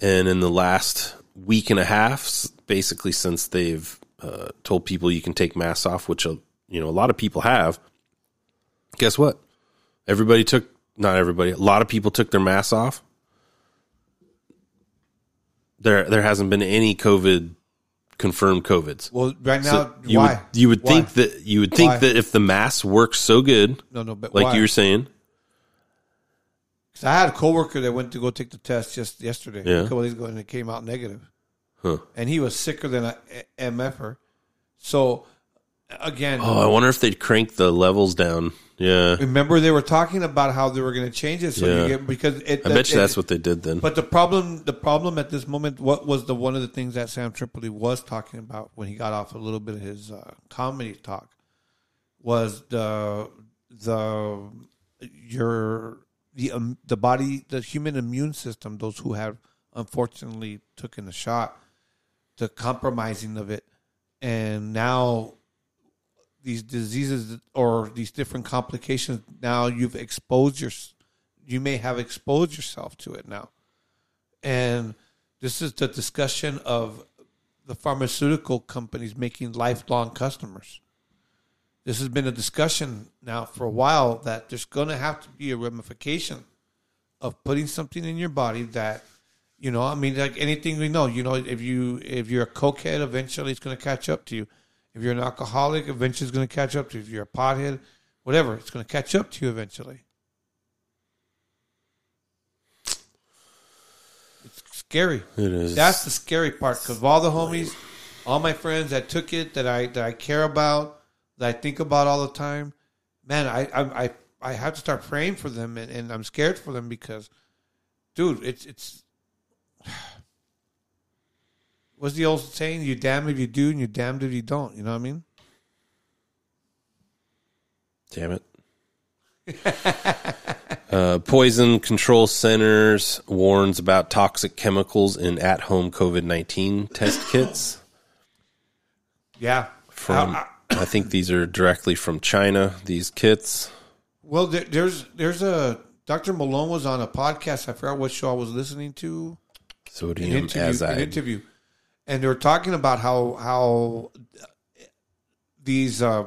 and in the last week and a half, basically since they've uh, told people you can take masks off, which uh, you know a lot of people have. Guess what? Everybody took not everybody. A lot of people took their masks off. There, there hasn't been any COVID confirmed COVIDs. Well, right now, you why? would you would Why? think that you would think Why? that if the mask works so good, No, no, but like why? you were saying, because I had a coworker that went to go take the test just yesterday, Yeah. a couple days ago, and it came out negative. Huh. And he was sicker than a- MFer. So again, oh, I wonder if they'd crank the levels down. Yeah, remember they were talking about how they were going to change it. So Yeah. you get because it. I bet you it- that's what they did then. But the problem, the problem at this moment, what was the one of the things that Sam Tripoli was talking about when he got off a little bit of his uh, comedy talk was the the your the um, the body the human immune system those who have unfortunately taken the shot the compromising of it and now these diseases or these different complications now you've exposed your you may have exposed yourself to it now. And this is the discussion of the pharmaceutical companies making lifelong customers. This has been a discussion now for a while that there's going to have to be a ramification of putting something in your body that you know i mean like anything we know you know if you if you're a cokehead eventually it's going to catch up to you if you're an alcoholic eventually it's going to catch up to you. If you're a pothead whatever it's going to catch up to you eventually. It's scary. It is. that's the scary part because all the homies all my friends that took it that i that i care about that i think about all the time man i i i, I have to start praying for them and, and i'm scared for them because dude it's it's what's the old saying You're damned if you do and you're damned if you don't you know what i mean Damn it. uh, Poison Control Centers warns about toxic chemicals in at home COVID 19 test kits. yeah From, I- I think these are directly from China, these kits. well there, there's there's a dr malone was on a podcast i forgot what show i was listening to Sodium an interview, an azide. interview, and they were talking about how how these uh,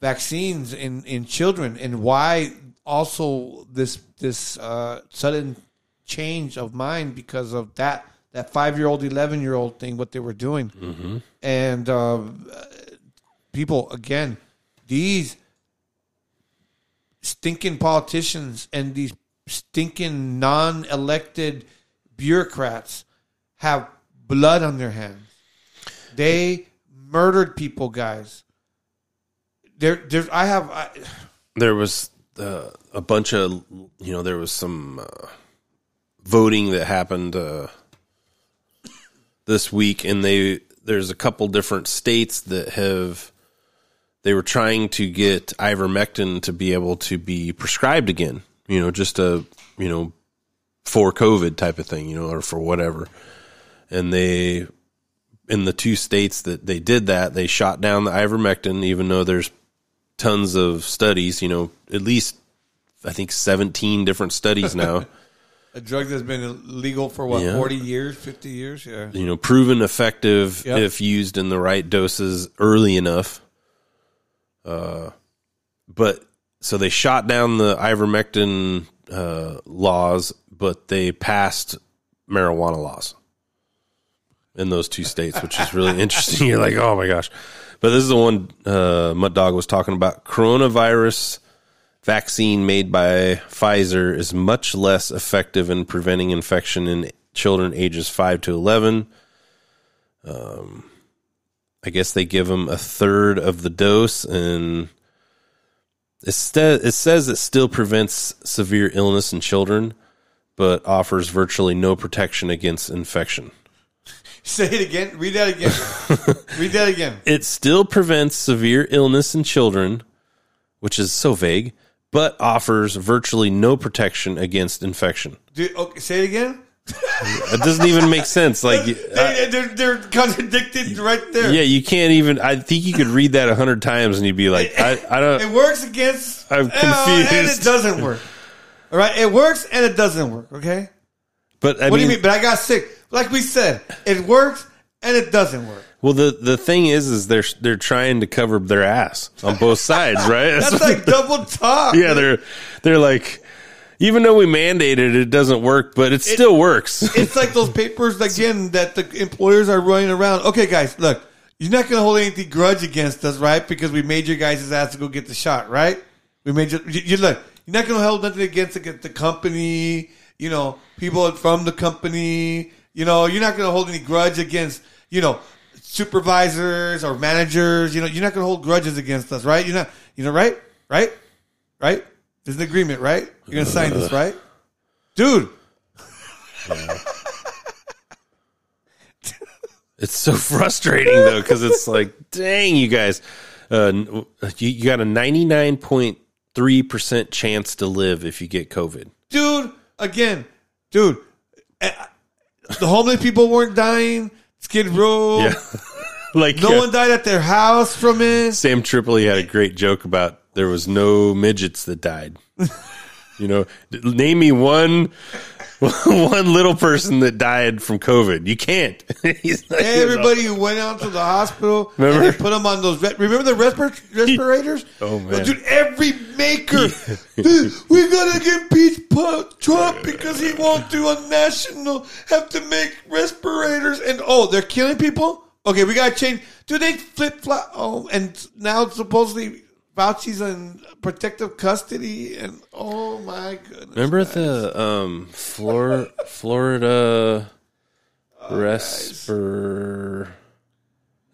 vaccines in in children and why also this this uh, sudden change of mind because of that that five year old eleven year old thing what they were doing Mm-hmm. and uh, people again these stinking politicians and these stinking non-elected bureaucrats have blood on their hands. They murdered people, guys. There, there's. I have. I, There was uh, a bunch of, you know, there was some uh, voting that happened uh, this week, and they there's a couple different states that have they were trying to get ivermectin to be able to be prescribed again. You know, just a you know for COVID type of thing, you know, or for whatever. And they, in the two states that they did that, they shot down the ivermectin, even though there's tons of studies, you know, at least I think 17 different studies now. A drug that's been illegal for what, Yeah. 40 years, 50 years? Yeah. you know, proven effective Yep. if used in the right doses early enough. Uh, but so they shot down the ivermectin uh, laws, but they passed marijuana laws in those two states, which is really interesting. You're like, oh my gosh. But this is the one uh, Mud Dog was talking about. Coronavirus vaccine made by Pfizer is much less effective in preventing infection in children ages 5 to 11. Um, I guess they give them a third of the dose, and it, sta- it says it still prevents severe illness in children, but offers virtually no protection against infection. Say it again. Read that again. Read that again. It still prevents severe illness in children, which is so vague, but offers virtually no protection against infection. Dude, okay, say it again. It doesn't even make sense. Like, They, they're, they're contradicted right there. yeah, you can't even. I think you could read that a hundred times and you'd be like, I, I don't. It works against. I'm uh, and it doesn't work. All right, it works and it doesn't work. Okay. But I what do you mean? But I got sick. Like we said, it works and it doesn't work. well, the the thing is, is they're they're trying to cover their ass on both sides, right? That's what- like double talk. yeah, they're they're like, even though we mandated it, it doesn't work, but it still works. it's like those papers again that the employers are running around. Okay, guys, look, you're not going to hold anything grudge against us, right? Because we made your guys' ass to go get the shot, right? We made you. You, you look, you're not going to hold nothing against the, the company. You know, people from the company. You know, you're not going to hold any grudge against. You know, supervisors or managers. You know, you're not going to hold grudges against us, right? You're not. You know, right? Right? Right? There's an agreement, right? You're going to sign this, right? Dude. It's so frustrating though because it's like, dang, you guys, uh, you, you got a ninety nine point three percent chance to live if you get COVID. dude. Again, dude. eh, The homeless people weren't dying. Skid Row. Yeah, like no uh, one died at their house from it. Sam Tripoli had a great joke about there was no midgets that died. you know, name me one one little person that died from COVID. You can't. Like, Everybody who went out to the hospital Remember? and they put them on those. Re- remember the respir- respirators? Oh man, Dude, every maker, dude, we gotta impeach Pu- Trump because he won't do a national. Have to make respirators, and oh, they're killing people. Okay, we gotta change. Do they flip flop? Oh, and now it's supposedly Fauci's in protective custody, and oh my goodness. Remember the um Flor- Florida respir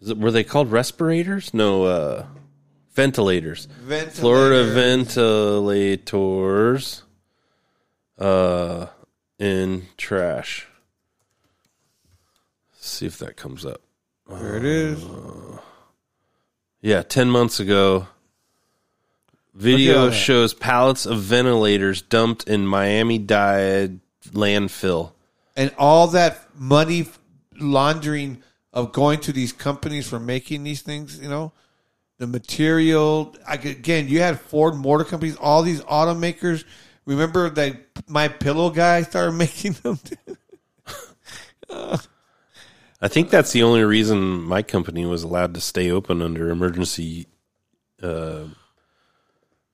is it, were they called respirators? No, uh ventilators. Florida ventilators uh in trash. see if that comes up. There it is. Yeah, 10 months ago. Video at all that. shows pallets of ventilators dumped in Miami Dade landfill. and all that money laundering of going to these companies for making these things, you know, the material. I could, again, you had Ford Motor Companies, all these automakers. Remember that my pillow guy started making them. I think that's the only reason my company was allowed to stay open under emergency uh,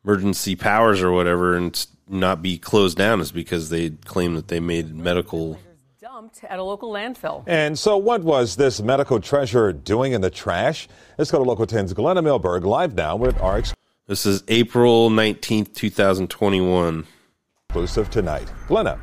emergency powers or whatever and not be closed down is because they claim that they made medical dumped at a local landfill. And so, what was this medical treasure doing in the trash? Let's go to Local 10's Glenna Milberg live now with our This is April 19th, 2021. exclusive tonight. Glenna.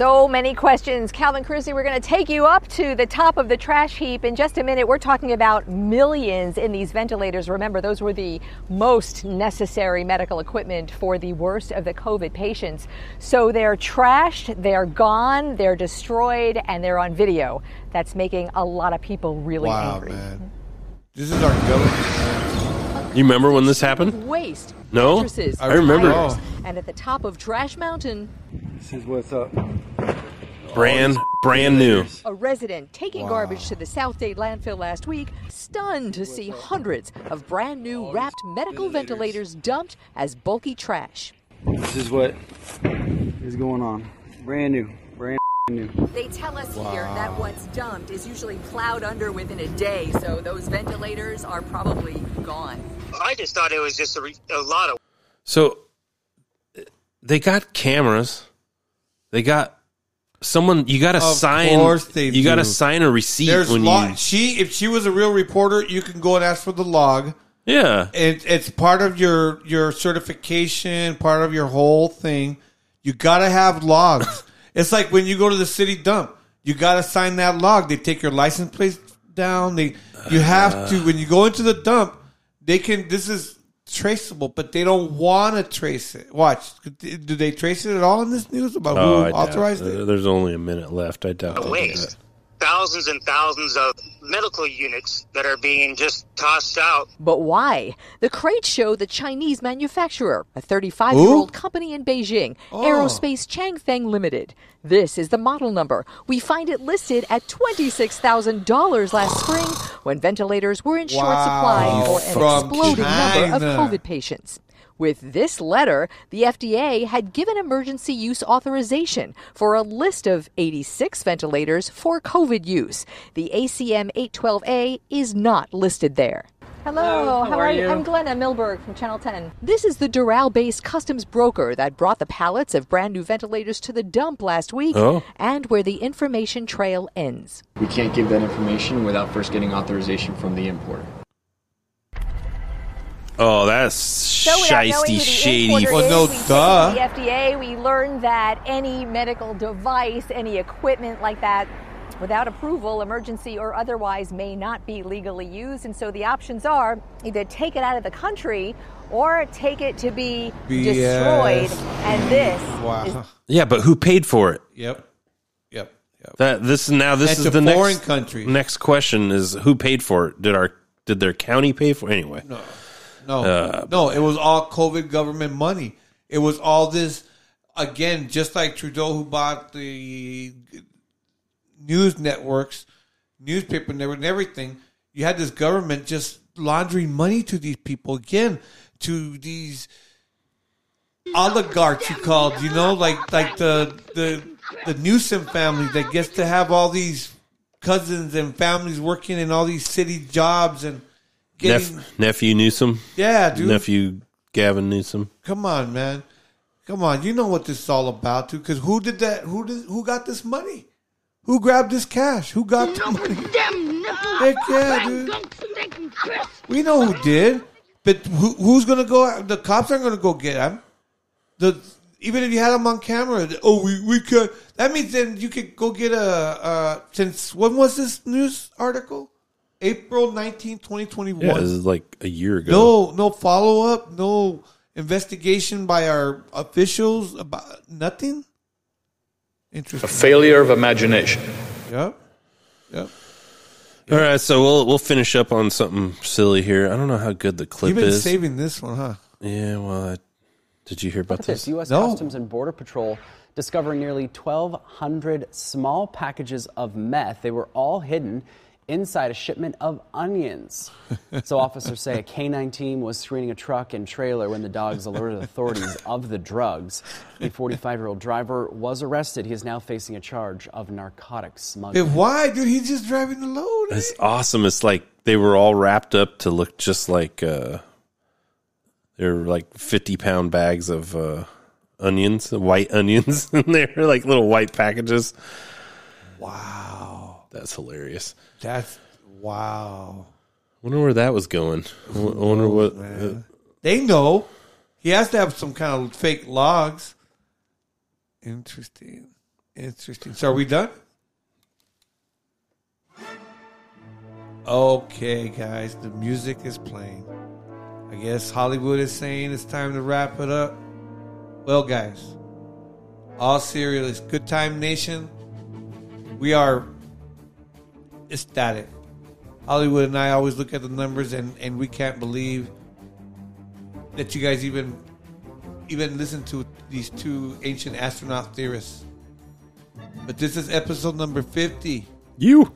So many questions. Calvin Cruzy, we're going to take you up to the top of the trash heap in just a minute. We're talking about millions in these ventilators. Remember, those were the most necessary medical equipment for the worst of the COVID patients. So they're trashed, they're gone, they're destroyed, and they're on video. That's making a lot of people really wow, angry. man. This is our government. You remember when this happened? Waste. No? mattresses, I remember. tires, And at the top of Trash Mountain, This is what's up. Brand brand new. a resident taking garbage to the South Dade landfill last week, stunned to see hundreds of brand new wrapped medical ventilators dumped as bulky trash. This is what is going on. Brand new. Brand new. They tell us here that what's dumped is usually plowed under within a day, so those ventilators are probably gone. I just thought it was just a, re- a lot of So they got cameras. They got someone. You got to sign. they you got to sign a receipt There's when log. you. She, if she was a real reporter, you can go and ask for the log. Yeah, it, it's part of your your certification, part of your whole thing. You gotta have logs. It's like when you go to the city dump, you gotta sign that log. They take your license plate down. They you have to when you go into the dump. They can. This is traceable, but they don't want to trace it. Watch. Do they trace it at all in this news about Oh, who I doubt authorized it? Uh, There's only a minute left. I doubt. they'll do waste. that. Thousands and thousands of medical units that are being just tossed out. But why? The crates show the Chinese manufacturer, a 35 year old company in Beijing, Oh. Aerospace Changfeng Limited. This is the model number. We find it listed at $26,000 last spring when ventilators were in short supply for an From exploding number of COVID patients. With this letter, the FDA had given emergency use authorization for a list of 86 ventilators for COVID use. The ACM 812A is not listed there. Hello, Hello, how are you? I'm Glenna Milberg from Channel 10. This is the Doral based customs broker that brought the pallets of brand new ventilators to the dump last week Oh. and where the information trail ends. We can't give that information without first getting authorization from the importer. Oh, that's So shisty, shady. importer is, we checked with the FDA. We learned that any medical device, any equipment like that, without approval, emergency or otherwise, may not be legally used. And so the options are either take it out of the country or take it to be destroyed. And this Wow. is Yeah, but who paid for it? Yep. Yep. That this now this And is to the foreign next countries. next question is who paid for it? Did our did their county pay for it? anyway? No. No, Uh, no, it was all COVID government money. It was all this again, just like Trudeau who bought the news networks, newspaper network, and everything. You had this government just laundering money to these people again, to these oligarchs you called, you know, like like the the the Newsom family that gets to have all these cousins and families working in all these city jobs and getting Nep- nephew Newsom. Yeah, dude. Nephew Gavin Newsom. Come on, man. Come on. You know what this is all about, too. Because who did that? Who did? Who got this money? Who grabbed this cash? Who got the money? Heck yeah, dude. We know who did. But who, who's gonna go? The cops aren't gonna go get him. The even if you had him on camera, oh, we we could. That means then you could go get a. Uh, since when was this news article? April 19, 2021. Yeah, this is like a year ago. No, no follow up, no investigation by our officials about nothing. Interesting. A failure of imagination. Yep. Yep. All right, so we'll we'll finish up on something silly here. I don't know how good the clip is. You've been is. saving this one, huh? Yeah, well, I, did you hear about this. this? U.S. No. Customs and Border Patrol discovering nearly 1,200 small packages of meth. They were all hidden inside a shipment of onions. so officers say a canine team was screening a truck and trailer when the dogs alerted authorities of the drugs. The 45-year-old driver was arrested. He is now facing a charge of narcotics smuggling. But why, dude? He's just driving the load. It's awesome. It's like they were all wrapped up to look just like uh they're like fifty pound bags of uh onions, white onions in there, like little white packages. Wow. That's hilarious. That's wow. I wonder where that was going. I wonder oh, what. They know. He has to have some kind of fake logs. Interesting. Interesting. So are we done? Okay, guys, the music is playing. I guess Hollywood is saying it's time to wrap it up. Well, guys, all serious, Good Time Nation, we are ecstatic. Hollywood and I always look at the numbers and, and we can't believe that you guys even even listen to these two ancient astronaut theorists. But this is episode number 50. You.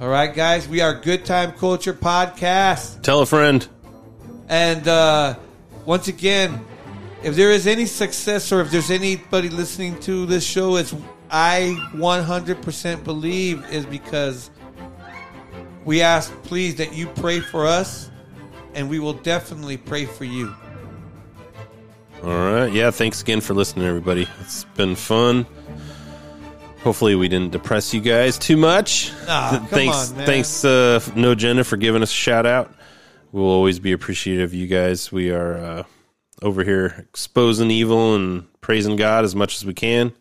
All right, guys, we are Good Time Culture Podcast. Tell a friend. And uh, once again, if there is any success or if there's anybody listening to this show, it's I 100% believe is because we ask, please, that you pray for us, and we will definitely pray for you. All right. Yeah. Thanks again for listening, everybody. It's been fun. Hopefully, we didn't depress you guys too much. Nah, come thanks, on, man. thanks, uh, No Agenda, for giving us a shout out. We'll always be appreciative of you guys. We are uh, over here exposing evil and praising God as much as we can,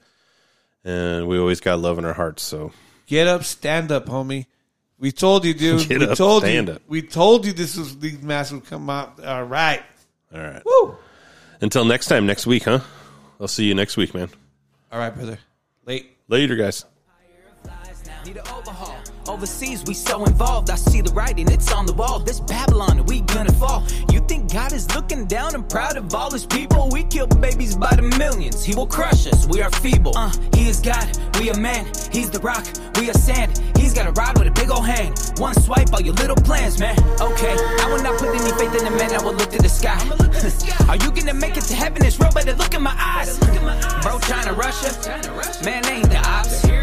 and we always got love in our hearts. So Get up, stand up, homie. We told you, dude. Get we up, told stand you. up. We told you this was these masks would come out. All right. All right. Woo. Until next time, next week, huh? I'll see you next week, man. All right, brother. Late. Later, guys. Need an overhaul. Overseas, we so involved. I see the writing, it's on the wall. This Babylon, we gonna fall. You think God is looking down and proud of all his people? We kill babies by the millions. He will crush us, we are feeble. Uh, he is God, we are man. He's the rock, we are sand. He's got a rod with a big old hand. One swipe, all your little plans, man. Okay, I will not put any faith in the man, I will look to the sky. The sky. are you gonna make it to heaven? It's real, better look in my eyes. Bro, China, Russia. Man, ain't the ops.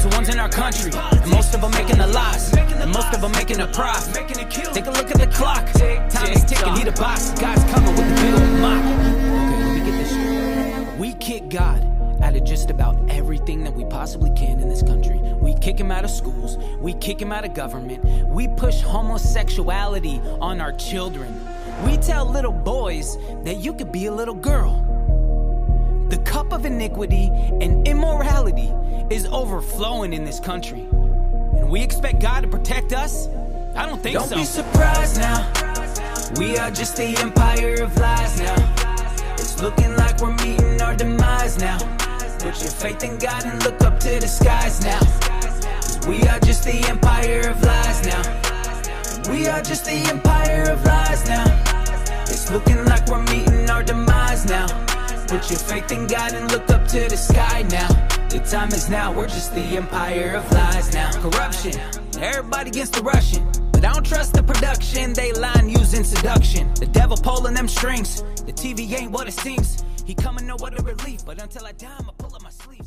The ones in our country. And most of them making a loss. And most of them making a profit. Take a look at the clock. Time is ticking, need a boss. God's coming with the big old mop. Okay, let me get this straight. We kick God out of just about everything that we possibly can in this country. We kick him out of schools. We kick him out of government. We push homosexuality on our children. We tell little boys that you could be a little girl. The cup of iniquity and immorality is overflowing in this country. And we expect God to protect us? I don't think Don't so. be surprised now. We are just the empire of lies now. It's looking like we're meeting our demise now. Put your faith in God and look up to the skies now. 'Cause we are just the empire of lies now. We are just the empire of lies now. It's looking like we're meeting our demise now. Put your faith in God and look up to the sky now. The time is now, we're just the empire of lies now. Corruption, everybody against the Russian. But I don't trust the production, they line using seduction. The devil pulling them strings, the TV ain't what it seems. He coming no other relief, but until I die, I'ma pull up my sleeves.